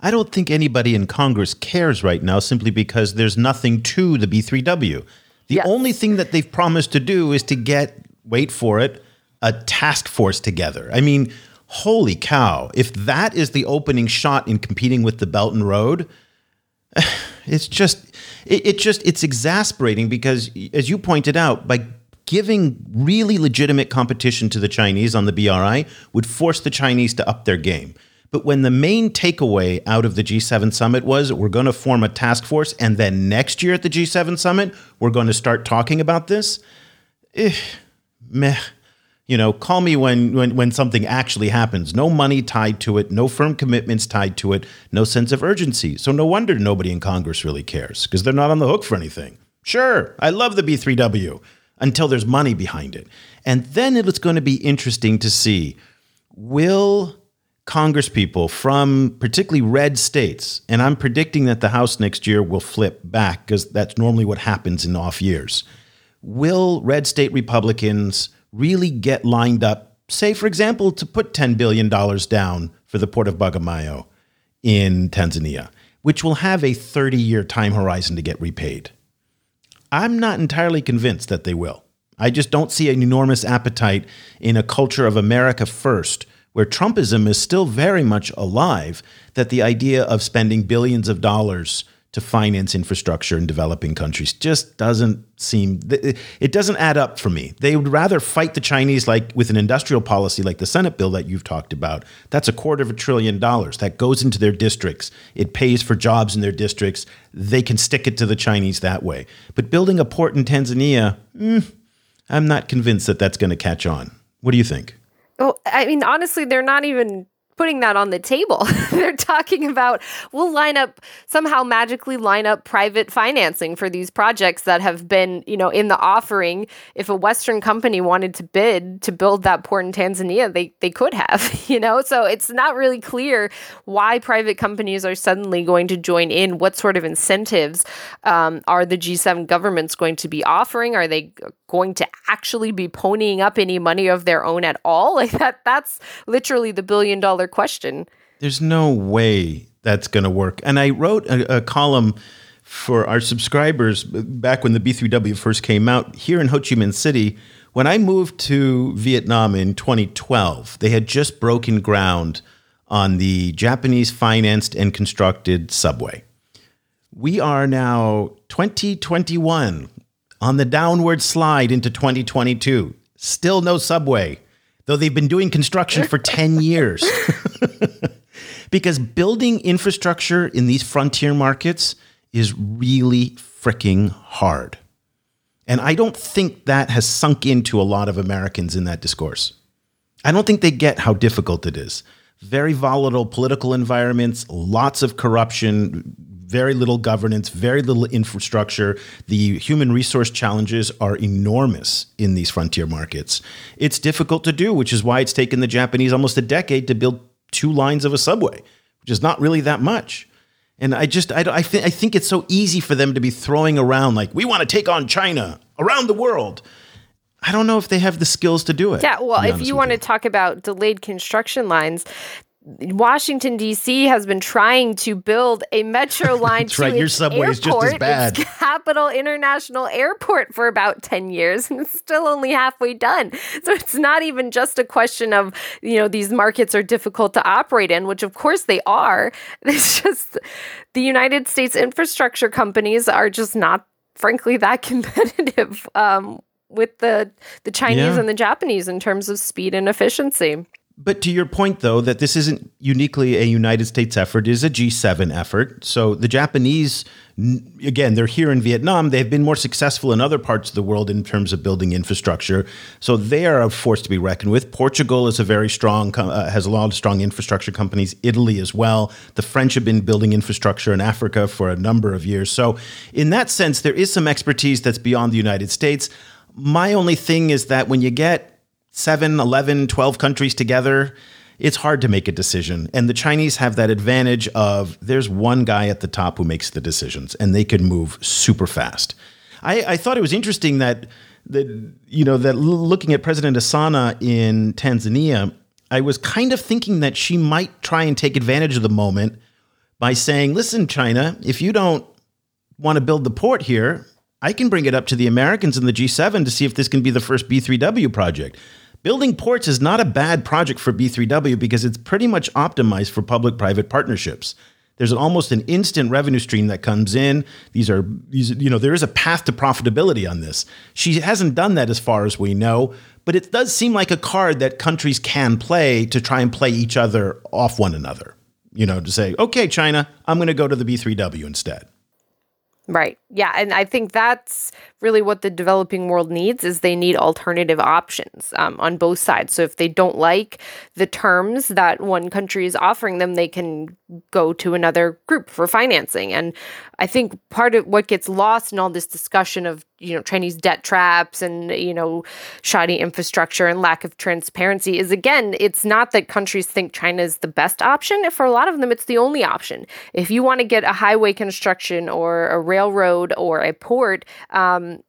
I don't think anybody in Congress cares right now simply because there's nothing to the B3W. The yes. only thing that they've promised to do is to get, wait for it, a task force together. I mean, holy cow. If that is the opening shot in competing with the Belt and Road, it's just it, it just it's exasperating because as you pointed out by giving really legitimate competition to the Chinese on the BRI would force the Chinese to up their game. But when the main takeaway out of the G7 summit was we're going to form a task force, and then next year at the G7 summit, we're going to start talking about this, eh, meh. You know, call me when, when when something actually happens. No money tied to it, no firm commitments tied to it, no sense of urgency. So no wonder nobody in Congress really cares because they're not on the hook for anything. Sure, I love the B3W until there's money behind it. And then it's going to be interesting to see will Congress people from particularly red states, and I'm predicting that the House next year will flip back because that's normally what happens in off years. Will red state Republicans really get lined up, say, for example, to put $10 billion down for the port of Bagamoyo in Tanzania, which will have a 30 year time horizon to get repaid. I'm not entirely convinced that they will. I just don't see an enormous appetite in a culture of America first, where Trumpism is still very much alive, that the idea of spending billions of dollars to finance infrastructure in developing countries just doesn't seem it doesn't add up for me. They would rather fight the Chinese like with an industrial policy like the Senate bill that you've talked about. That's a quarter of a trillion dollars that goes into their districts. It pays for jobs in their districts. They can stick it to the Chinese that way. But building a port in Tanzania, mm, I'm not convinced that that's going to catch on. What do you think? Well, I mean, honestly, they're not even putting that on the table. They're talking about we'll line up somehow magically line up private financing for these projects that have been, you know, in the offering. If a Western company wanted to bid to build that port in Tanzania, they they could have, you know. So it's not really clear why private companies are suddenly going to join in. What sort of incentives um, are the G7 governments going to be offering? Are they going to actually be ponying up any money of their own at all? Like that that's literally the billion dollar question. There's no way that's going to work. And I wrote a, a column for our subscribers back when the B3W first came out here in Ho Chi Minh City. When I moved to Vietnam in 2012, they had just broken ground on the Japanese financed and constructed subway. We are now 2021 on the downward slide into 2022. Still no subway, though they've been doing construction for 10 years. because building infrastructure in these frontier markets is really freaking hard. And I don't think that has sunk into a lot of Americans in that discourse. I don't think they get how difficult it is. Very volatile political environments, lots of corruption, very little governance, very little infrastructure. The human resource challenges are enormous in these frontier markets. It's difficult to do, which is why it's taken the Japanese almost a decade to build two lines of a subway, which is not really that much. And I just, I, I, th- I think it's so easy for them to be throwing around like, we want to take on China around the world. I don't know if they have the skills to do it. Yeah, well, if you want you. to talk about delayed construction lines, Washington D.C. has been trying to build a metro line to right. Your subway airport, is just as bad. Its Capital International Airport for about ten years, and it's still only halfway done. So it's not even just a question of you know these markets are difficult to operate in, which of course they are. It's just the United States infrastructure companies are just not, frankly, that competitive um, with the the Chinese yeah. and the Japanese in terms of speed and efficiency. But to your point, though, that this isn't uniquely a United States effort, it is a G7 effort. So the Japanese, again, they're here in Vietnam. They've been more successful in other parts of the world in terms of building infrastructure. So they are a force to be reckoned with. Portugal is a very strong, uh, has a lot of strong infrastructure companies. Italy as well. The French have been building infrastructure in Africa for a number of years. So in that sense, there is some expertise that's beyond the United States. My only thing is that when you get 7, 11, 12 countries together, it's hard to make a decision. And the Chinese have that advantage of there's one guy at the top who makes the decisions and they can move super fast. I, I thought it was interesting that that you know that looking at President Hassan in Tanzania, I was kind of thinking that she might try and take advantage of the moment by saying, "Listen, China, if you don't want to build the port here, I can bring it up to the Americans in the G7 to see if this can be the first B3W project." Building ports is not a bad project for B3W because it's pretty much optimized for public private partnerships. There's an, almost an instant revenue stream that comes in. These are, these, you know, there is a path to profitability on this. She hasn't done that as far as we know, but it does seem like a card that countries can play to try and play each other off one another. You know, to say, okay, China, I'm going to go to the B3W instead. Right. Yeah, and I think that's really what the developing world needs is they need alternative options um, on both sides. So if they don't like the terms that one country is offering them, they can go to another group for financing. And I think part of what gets lost in all this discussion of you know Chinese debt traps and you know shoddy infrastructure and lack of transparency is again it's not that countries think China is the best option for a lot of them it's the only option if you want to get a highway construction or a railroad or a port um,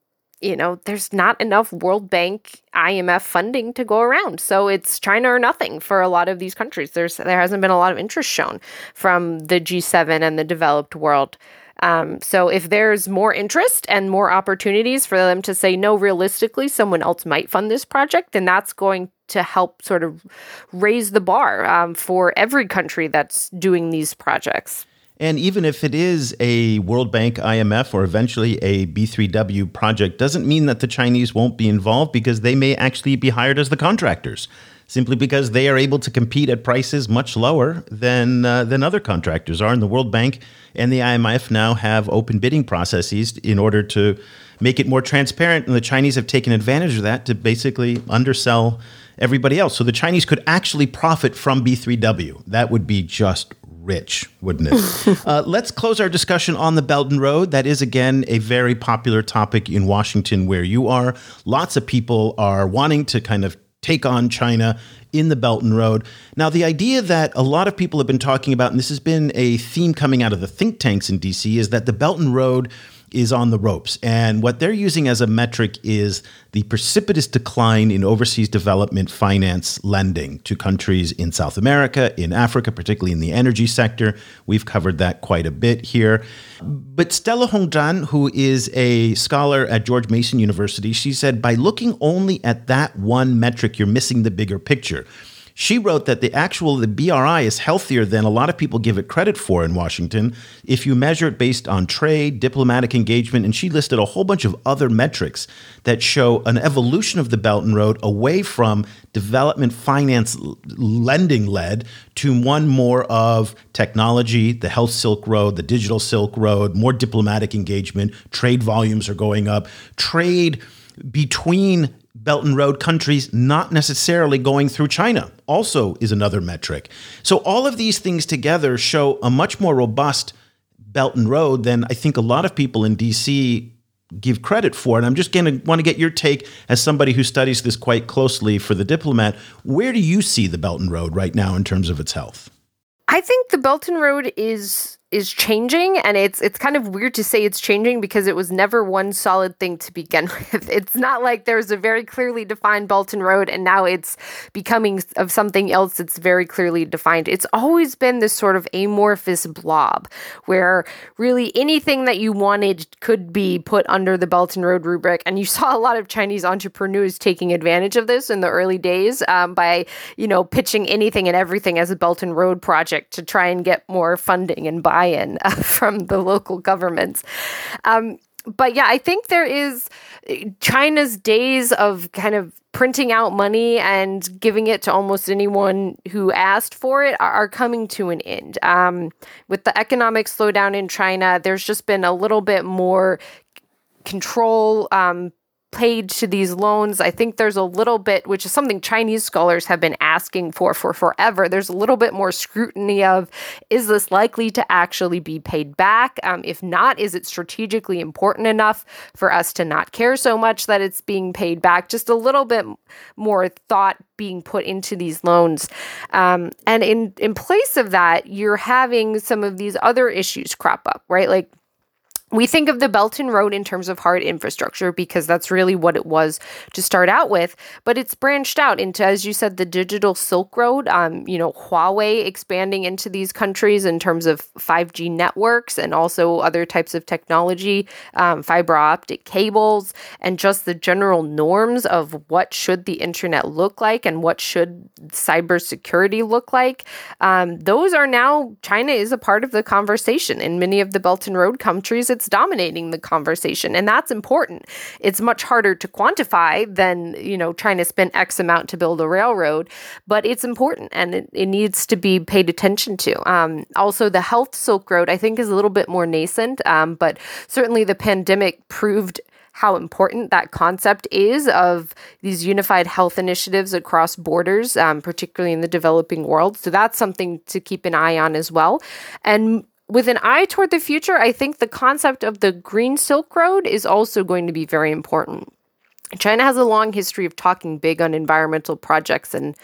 you know, there's not enough World Bank, IMF funding to go around. So it's China or nothing for a lot of these countries. There's there hasn't been a lot of interest shown from the G7 and the developed world. Um, so if there's more interest and more opportunities for them to say no, realistically, someone else might fund this project, then that's going to help sort of raise the bar um, for every country that's doing these projects. And even if it is a World Bank, IMF, or eventually a B3W project, doesn't mean that the Chinese won't be involved because they may actually be hired as the contractors, simply because they are able to compete at prices much lower than uh, than other contractors are. And the World Bank and the IMF now have open bidding processes in order to make it more transparent. And the Chinese have taken advantage of that to basically undersell everybody else. So the Chinese could actually profit from B3W. That would be just rich, wouldn't it? uh, let's close our discussion on the Belt and Road. That is, again, a very popular topic in Washington, where you are. Lots of people are wanting to kind of take on China in the Belt and Road. Now, the idea that a lot of people have been talking about, and this has been a theme coming out of the think tanks in DC, is that the Belt and Road is on the ropes. And what they're using as a metric is the precipitous decline in overseas development finance lending to countries in South America, in Africa, particularly in the energy sector. We've covered that quite a bit here. But Stella Hongzhan, who is a scholar at George Mason University, she said, by looking only at that one metric, you're missing the bigger picture. She wrote that the actual the BRI is healthier than a lot of people give it credit for in Washington if you measure it based on trade, diplomatic engagement, and she listed a whole bunch of other metrics that show an evolution of the Belt and Road away from development finance lending led to one more of technology, the health Silk Road, the digital Silk Road, more diplomatic engagement, trade volumes are going up, trade between Belt and Road countries not necessarily going through China also is another metric. So all of these things together show a much more robust Belt and Road than I think a lot of people in DC give credit for. And I'm just going to want to get your take as somebody who studies this quite closely for the diplomat. Where do you see the Belt and Road right now in terms of its health? I think the Belt and Road is is changing and it's it's kind of weird to say it's changing because it was never one solid thing to begin with. It's not like there's a very clearly defined Belt and Road and now it's becoming of something else that's very clearly defined. It's always been this sort of amorphous blob where really anything that you wanted could be put under the Belt and Road rubric and you saw a lot of Chinese entrepreneurs taking advantage of this in the early days um, by you know pitching anything and everything as a Belt and Road project to try and get more funding and buy buy-in uh, from the local governments. Um, but yeah, I think there is China's days of kind of printing out money and giving it to almost anyone who asked for it are, are coming to an end. Um, with the economic slowdown in China, there's just been a little bit more control um, paid to these loans. I think there's a little bit, which is something Chinese scholars have been asking for for forever. There's a little bit more scrutiny of is this likely to actually be paid back? Um, if not, is it strategically important enough for us to not care so much that it's being paid back? Just a little bit more thought being put into these loans. Um, and in, in place of that, you're having some of these other issues crop up, right? Like we think of the Belt and Road in terms of hard infrastructure because that's really what it was to start out with. But it's branched out into, as you said, the digital Silk Road. Um, you know, Huawei expanding into these countries in terms of 5G networks and also other types of technology, um, fiber optic cables, and just the general norms of what should the internet look like and what should cybersecurity look like. Um, those are now China is a part of the conversation in many of the Belt and Road countries it's dominating the conversation and that's important it's much harder to quantify than you know trying to spend x amount to build a railroad but it's important and it, it needs to be paid attention to um, also the health silk road i think is a little bit more nascent um, but certainly the pandemic proved how important that concept is of these unified health initiatives across borders, um, particularly in the developing world. So that's something to keep an eye on as well. And with an eye toward the future, I think the concept of the Green Silk Road is also going to be very important. China has a long history of talking big on environmental projects and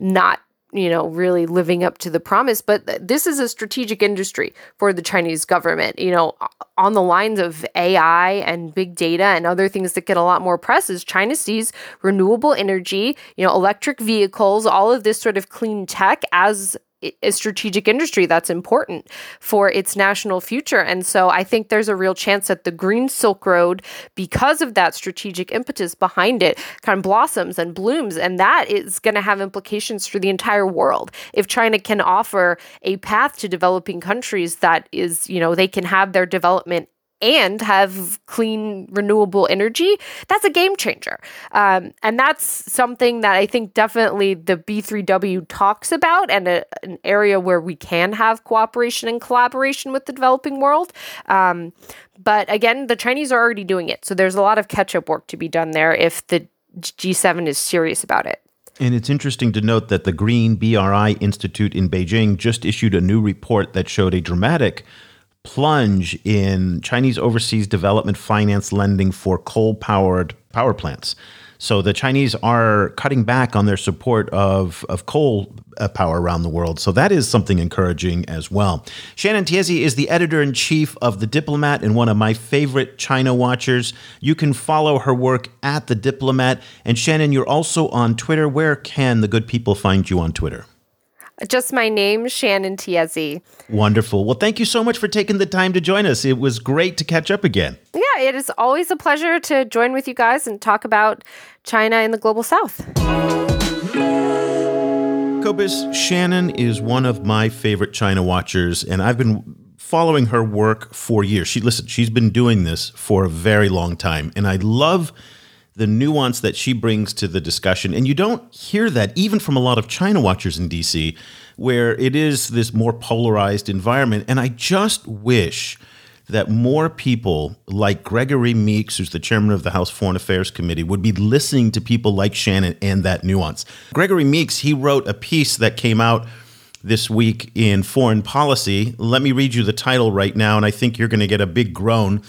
not you know, really living up to the promise. But this is a strategic industry for the Chinese government, you know, on the lines of AI and big data and other things that get a lot more press is China sees renewable energy, you know, electric vehicles, all of this sort of clean tech as a strategic industry that's important for its national future. And so I think there's a real chance that the Green Silk Road, because of that strategic impetus behind it, kind of blossoms and blooms. And that is going to have implications for the entire world. If China can offer a path to developing countries that is, you know, they can have their development and have clean renewable energy, that's a game changer. Um, and that's something that I think definitely the B3W talks about and a, an area where we can have cooperation and collaboration with the developing world. Um, but again, the Chinese are already doing it. So there's a lot of catch up work to be done there if the G7 is serious about it. And it's interesting to note that the Green BRI Institute in Beijing just issued a new report that showed a dramatic plunge in Chinese overseas development finance lending for coal powered power plants. So the Chinese are cutting back on their support of, of coal uh, power around the world. So that is something encouraging as well. Shannon Tiezzi is the editor in chief of The Diplomat and one of my favorite China watchers. You can follow her work at The Diplomat. And Shannon, you're also on Twitter. Where can the good people find you on Twitter? Just my name, Shannon Tiezzi. Wonderful. Well, thank you so much for taking the time to join us. It was great to catch up again. Yeah, it is always a pleasure to join with you guys and talk about China and the global south. Cobus, Shannon is one of my favorite China watchers, and I've been following her work for years. She listen, she's been doing this for a very long time, and I love the nuance that she brings to the discussion. And you don't hear that even from a lot of China watchers in DC, where it is this more polarized environment. And I just wish that more people like Gregory Meeks, who's the chairman of the House Foreign Affairs Committee, would be listening to people like Shannon and that nuance. Gregory Meeks, he wrote a piece that came out this week in Foreign Policy. Let me read you the title right now, and I think you're going to get a big groan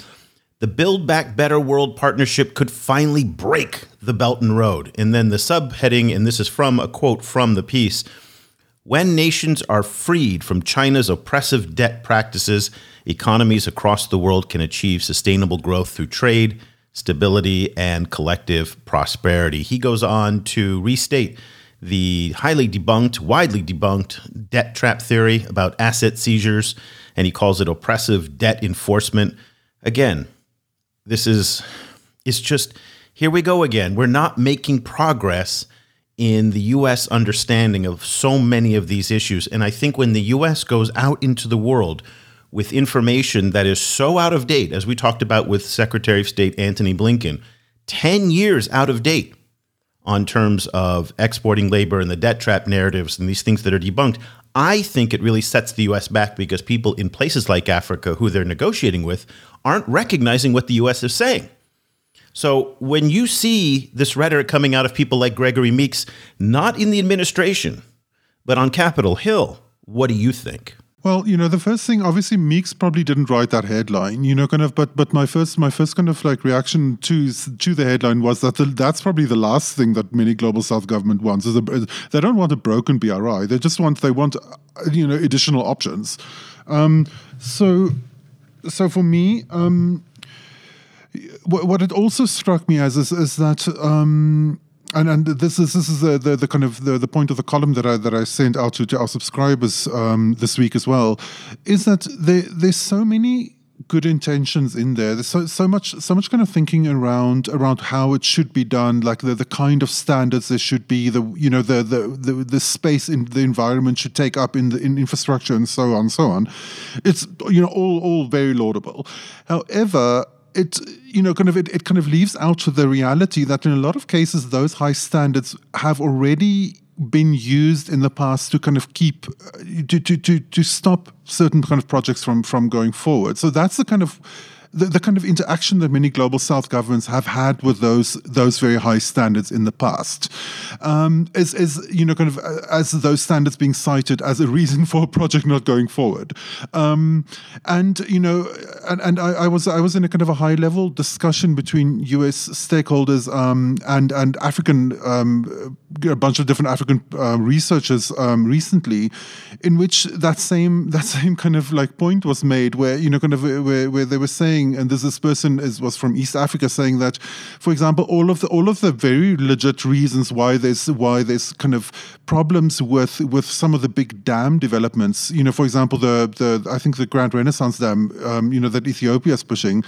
the Build Back Better World Partnership could finally break the Belt and Road. And then the subheading, and this is from a quote from the piece When nations are freed from China's oppressive debt practices, economies across the world can achieve sustainable growth through trade, stability, and collective prosperity. He goes on to restate the highly debunked, widely debunked debt trap theory about asset seizures, and he calls it oppressive debt enforcement. Again, this is it's just here we go again. We're not making progress in the US understanding of so many of these issues. And I think when the US goes out into the world with information that is so out of date, as we talked about with Secretary of State Antony Blinken, 10 years out of date on terms of exporting labor and the debt trap narratives and these things that are debunked, I think it really sets the US back because people in places like Africa who they're negotiating with aren't recognizing what the US is saying. So when you see this rhetoric coming out of people like Gregory Meeks, not in the administration, but on Capitol Hill, what do you think? Well, you know, the first thing, obviously, Meeks probably didn't write that headline, you know, kind of. But but my first my first kind of like reaction to to the headline was that the, that's probably the last thing that many global South government wants. Is a, they don't want a broken BRI. They just want they want you know additional options. Um, so so for me. Um, what, what it also struck me as is, is that um, and and this is this is the, the, the, kind of the, the point of the column that I that I sent out to, to our subscribers um, this week as well, is that there there's so many good intentions in there. There's so so much so much kind of thinking around around how it should be done, like the, the kind of standards there should be, the you know the the the, the space in the environment should take up in the in infrastructure and so on and so on. It's you know all all very laudable. However, it you know kind of it, it kind of leaves out the reality that in a lot of cases those high standards have already been used in the past to kind of keep uh, to to to, to stop certain kind of projects from from going forward. So that's the kind of the, the kind of interaction that many global South governments have had with those those very high standards in the past um, is, is you know kind of uh, as those standards being cited as a reason for a project not going forward, um, and you know and, and I, I, was I was in a kind of a high level discussion between U.S. stakeholders um, and and African um, a bunch of different African uh, researchers um, recently, in which that same that same kind of like point was made where you know kind of where, where they were saying saying, and this this person is was from East Africa saying that, for example, all of the all of the very legit reasons why there's why there's kind of problems with with some of the big dam developments. You know, for example, the the I think the Grand Renaissance Dam, um, you know, that Ethiopia is pushing.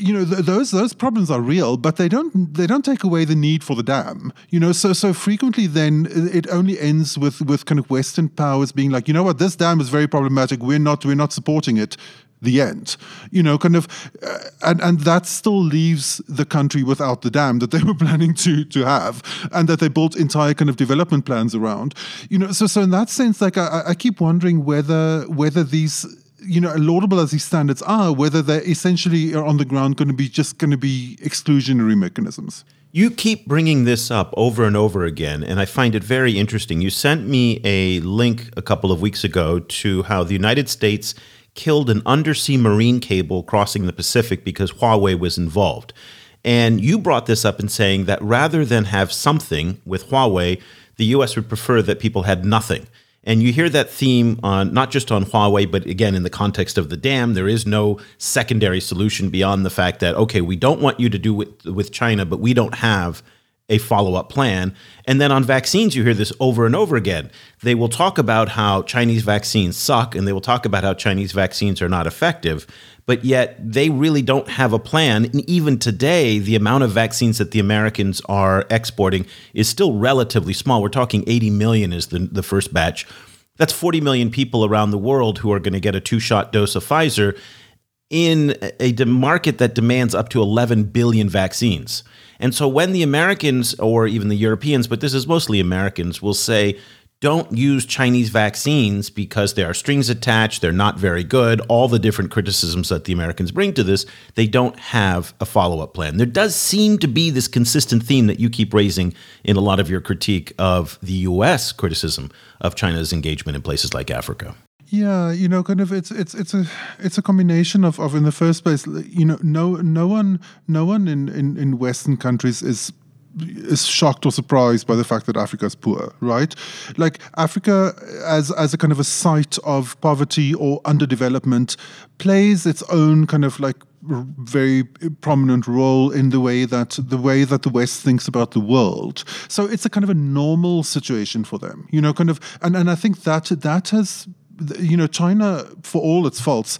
You know th- those those problems are real but they don't they don't take away the need for the dam. You know so so frequently then it only ends with with kind of western powers being like you know what? This dam is very problematic. We're not we're not supporting it the end you know kind of uh, and and that still leaves the country without the dam that they were planning to to have and that they built entire kind of development plans around you know so so in that sense like i, I keep wondering whether whether these you know, laudable as these standards are, whether they essentially are on the ground going to be just going to be exclusionary mechanisms. You keep bringing this up over and over again, and I find it very interesting. You sent me a link a couple of weeks ago to how the United States killed an undersea marine cable crossing the Pacific because Huawei was involved. And you brought this up in saying that rather than have something with Huawei, the US would prefer that people had nothing. And you hear that theme on not just on Huawei, but again in the context of the dam. There is no secondary solution beyond the fact that okay, we don't want you to do with with China, but we don't have a follow up plan. And then on vaccines, you hear this over and over again. They will talk about how Chinese vaccines suck, and they will talk about how Chinese vaccines are not effective but yet they really don't have a plan. And even today, the amount of vaccines that the Americans are exporting is still relatively small. We're talking 80 million is the, the first batch. That's 40 million people around the world who are going to get a two shot dose of Pfizer in a market that demands up to 11 billion vaccines. And so when the Americans or even the Europeans, but this is mostly Americans, will say, don't use Chinese vaccines because there are strings attached, they're not very good, all the different criticisms that the Americans bring to this, they don't have a follow up plan. There does seem to be this consistent theme that you keep raising in a lot of your critique of the US criticism of China's engagement in places like Africa. Yeah, you know, kind of it's it's it's a it's a combination of, of in the first place, you know, no no one no one in, in, in Western countries is is shocked or surprised by the fact that Africa is poor, right? Like Africa, as as a kind of a site of poverty or underdevelopment, plays its own kind of like very prominent role in the way that the way that the West thinks about the world. So it's a kind of a normal situation for them, you know, kind of, and and I think that that has, you know, China for all its faults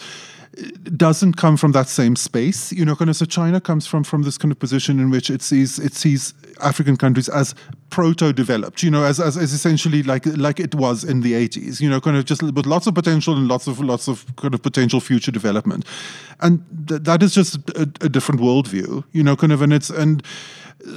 doesn't come from that same space. You know, kind of so China comes from from this kind of position in which it sees it sees African countries as proto-developed. You know, as, as, as essentially like like it was in the eighties. You know, kind of just with lots of potential and lots of lots of kind of potential future development, and th- that is just a, a different worldview. You know, kind of, and it's and.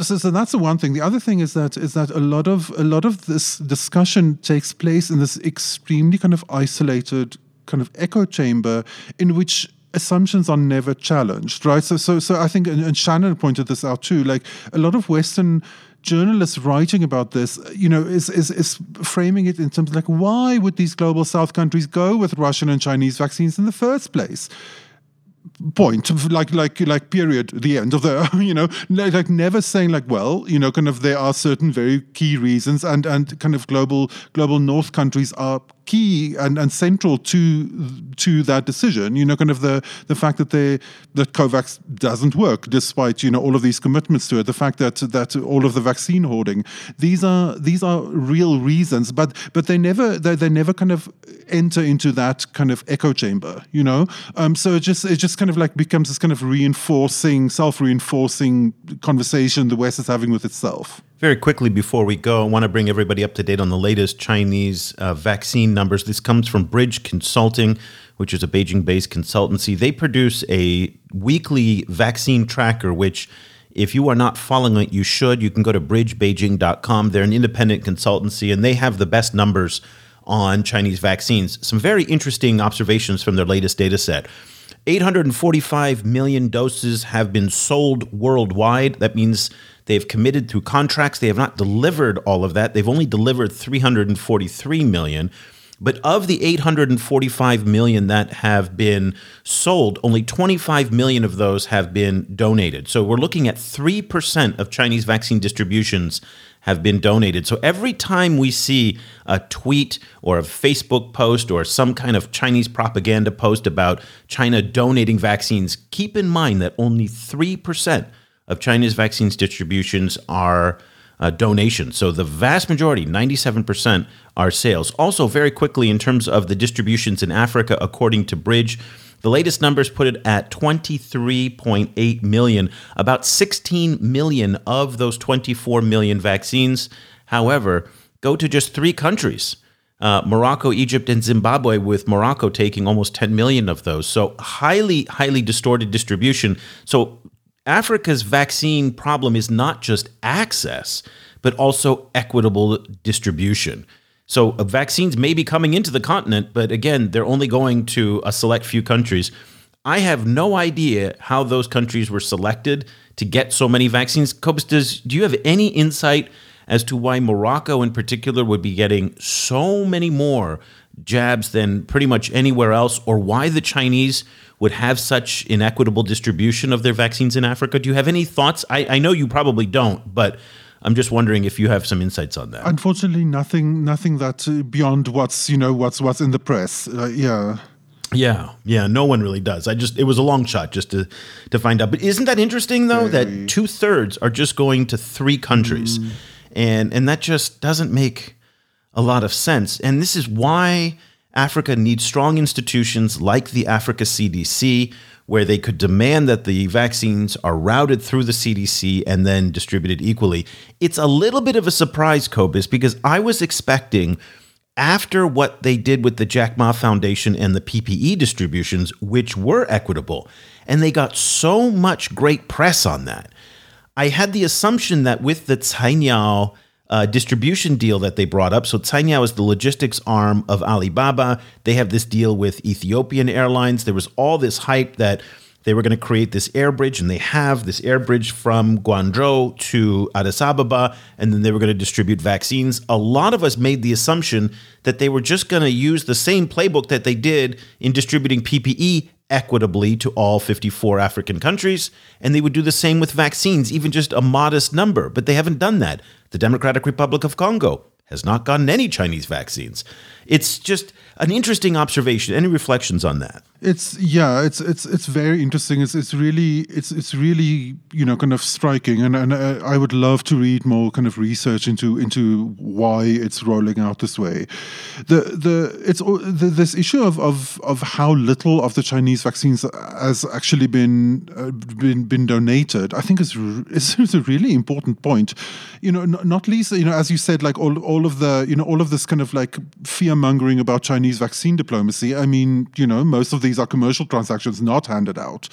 So, so, that's the one thing. The other thing is that is that a lot of a lot of this discussion takes place in this extremely kind of isolated kind of echo chamber in which assumptions are never challenged, right? So, so, so I think, and, and Shannon pointed this out too. Like a lot of Western journalists writing about this, you know, is, is is framing it in terms of like, why would these global South countries go with Russian and Chinese vaccines in the first place? Point of like like like period the end of the you know like never saying like well you know kind of there are certain very key reasons and and kind of global global north countries are key and, and central to to that decision. You know, kind of the the fact that they that COVAX doesn't work despite you know all of these commitments to it. The fact that that all of the vaccine hoarding. These are these are real reasons, but but they never they, they never kind of enter into that kind of echo chamber. You know, um, so it just it just kind of like becomes this kind of reinforcing, self reinforcing conversation the West is having with itself. Very quickly before we go, I want to bring everybody up to date on the latest Chinese uh, vaccine numbers. This comes from Bridge Consulting, which is a Beijing based consultancy. They produce a weekly vaccine tracker, which if you are not following it, you should. You can go to bridgebeijing.com. They're an independent consultancy and they have the best numbers on Chinese vaccines. Some very interesting observations from their latest data set. 845 million doses have been sold worldwide. That means They've committed through contracts. They have not delivered all of that. They've only delivered 343 million. But of the 845 million that have been sold, only 25 million of those have been donated. So we're looking at 3% of Chinese vaccine distributions have been donated. So every time we see a tweet or a Facebook post or some kind of Chinese propaganda post about China donating vaccines, keep in mind that only 3% of China's vaccines distributions are uh, donations. So the vast majority, 97%, are sales. Also, very quickly, in terms of the distributions in Africa, according to Bridge, the latest numbers put it at 23.8 million. About 16 million of those 24 million vaccines, however, go to just three countries. Uh, Morocco, Egypt, and Zimbabwe, with Morocco taking almost 10 million of those. So, highly, highly distorted distribution. So, Africa's vaccine problem is not just access, but also equitable distribution. So uh, vaccines may be coming into the continent, but again, they're only going to a select few countries. I have no idea how those countries were selected to get so many vaccines. Cobus, does do you have any insight as to why Morocco in particular would be getting so many more jabs than pretty much anywhere else, or why the Chinese would have such inequitable distribution of their vaccines in Africa? Do you have any thoughts? I, I know you probably don't, but I'm just wondering if you have some insights on that. Unfortunately, nothing, nothing that uh, beyond what's you know what's what's in the press. Uh, yeah. Yeah, yeah, no one really does. I just it was a long shot just to to find out. But isn't that interesting though Very. that two thirds are just going to three countries, mm. and and that just doesn't make a lot of sense. And this is why Africa needs strong institutions like the Africa CDC, where they could demand that the vaccines are routed through the CDC and then distributed equally. It's a little bit of a surprise, Cobus, because I was expecting after what they did with the Jack Ma Foundation and the PPE distributions, which were equitable, and they got so much great press on that. I had the assumption that with the Cainiao uh, distribution deal that they brought up. So Cainiao is the logistics arm of Alibaba. They have this deal with Ethiopian Airlines. There was all this hype that they were going to create this air bridge, and they have this air bridge from Guangzhou to Addis Ababa, and then they were going to distribute vaccines. A lot of us made the assumption that they were just going to use the same playbook that they did in distributing PPE equitably to all 54 African countries, and they would do the same with vaccines, even just a modest number, but they haven't done that. The Democratic Republic of Congo has not gotten any Chinese vaccines. It's just an interesting observation. Any reflections on that? It's yeah, it's it's it's very interesting. It's it's really it's it's really you know kind of striking, and and uh, I would love to read more kind of research into into why it's rolling out this way. The the it's the, this issue of, of of how little of the Chinese vaccines has actually been uh, been been donated. I think is is, a really important point. You know, not least you know as you said, like all all of the you know all of this kind of like fear mongering about Chinese vaccine diplomacy. I mean, you know, most of these are commercial transactions not handed out.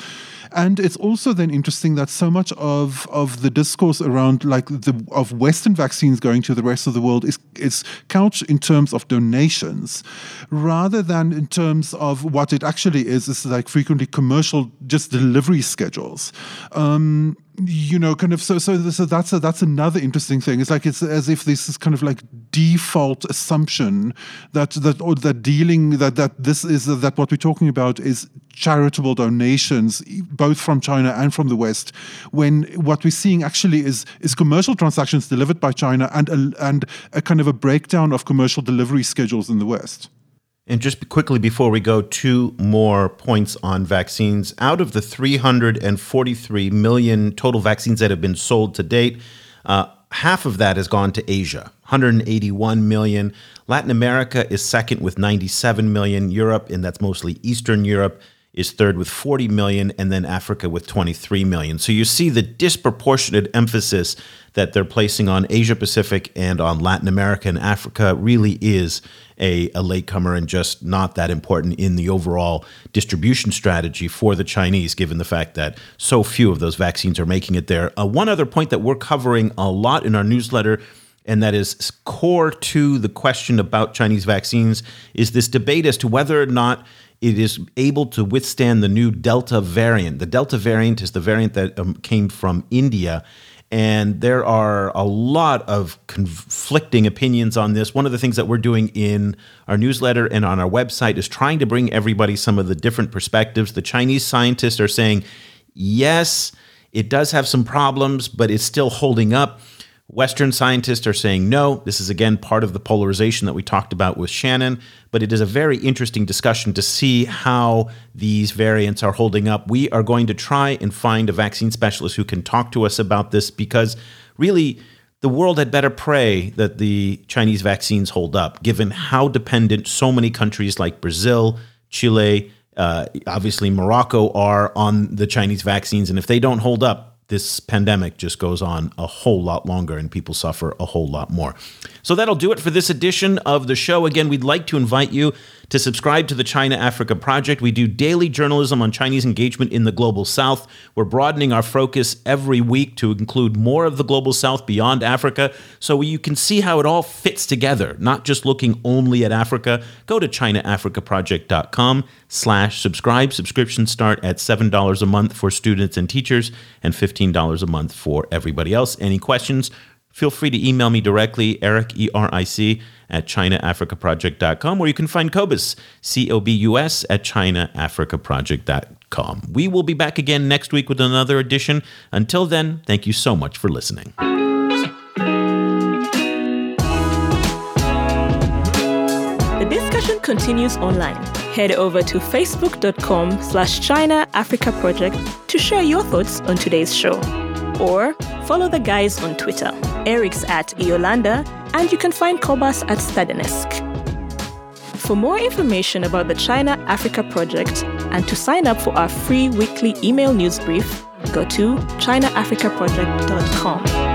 And it's also then interesting that so much of, of the discourse around like the of Western vaccines going to the rest of the world is is couched in terms of donations rather than in terms of what it actually is, is like frequently commercial just delivery schedules. Um, you know, kind of so so so that's a, that's another interesting thing. It's like it's as if this is kind of like default assumption that that or that dealing that that this is that what we're talking about is charitable donations both from China and from the West when what we're seeing actually is is commercial transactions delivered by China and a, and a kind of a breakdown of commercial delivery schedules in the West. And just quickly before we go, two more points on vaccines. Out of the 343 million total vaccines that have been sold to date, uh, half of that has gone to Asia, 181 million. Latin America is second with 97 million. Europe, and that's mostly Eastern Europe, is third with 40 million, and then Africa with 23 million. So you see the disproportionate emphasis that they're placing on Asia Pacific and on Latin America and Africa really is a, a latecomer and just not that important in the overall distribution strategy for the Chinese, given the fact that so few of those vaccines are making it there. Uh, one other point that we're covering a lot in our newsletter and that is core to the question about Chinese vaccines is this debate as to whether or not it is able to withstand the new Delta variant. The Delta variant is the variant that um, came from India. And there are a lot of conflicting opinions on this. One of the things that we're doing in our newsletter and on our website is trying to bring everybody some of the different perspectives. The Chinese scientists are saying, yes, it does have some problems, but it's still holding up Western scientists are saying no. This is again part of the polarization that we talked about with Shannon, but it is a very interesting discussion to see how these variants are holding up. We are going to try and find a vaccine specialist who can talk to us about this because really the world had better pray that the Chinese vaccines hold up, given how dependent so many countries like Brazil, Chile, uh, obviously Morocco are on the Chinese vaccines. And if they don't hold up, this pandemic just goes on a whole lot longer and people suffer a whole lot more. So that'll do it for this edition of the show. Again, we'd like to invite you to subscribe to the China Africa Project. We do daily journalism on Chinese engagement in the global south. We're broadening our focus every week to include more of the global south beyond Africa so you can see how it all fits together, not just looking only at Africa. Go to chinaafricaproject.com slash subscribe. Subscriptions start at $7 a month for students and teachers and $15 a month for everybody else. Any questions? Feel free to email me directly, Eric, E R I C, at ChinaAfricaProject.com, or you can find Cobus, C O B U S, at ChinaAfricaProject.com. We will be back again next week with another edition. Until then, thank you so much for listening. The discussion continues online. Head over to facebook.com slash China Africa Project to share your thoughts on today's show. Or follow the guys on Twitter. Eric's at eolander, and you can find Cobus at Stadenesque. For more information about the China Africa Project and to sign up for our free weekly email news brief, go to ChinaAfricaProject.com.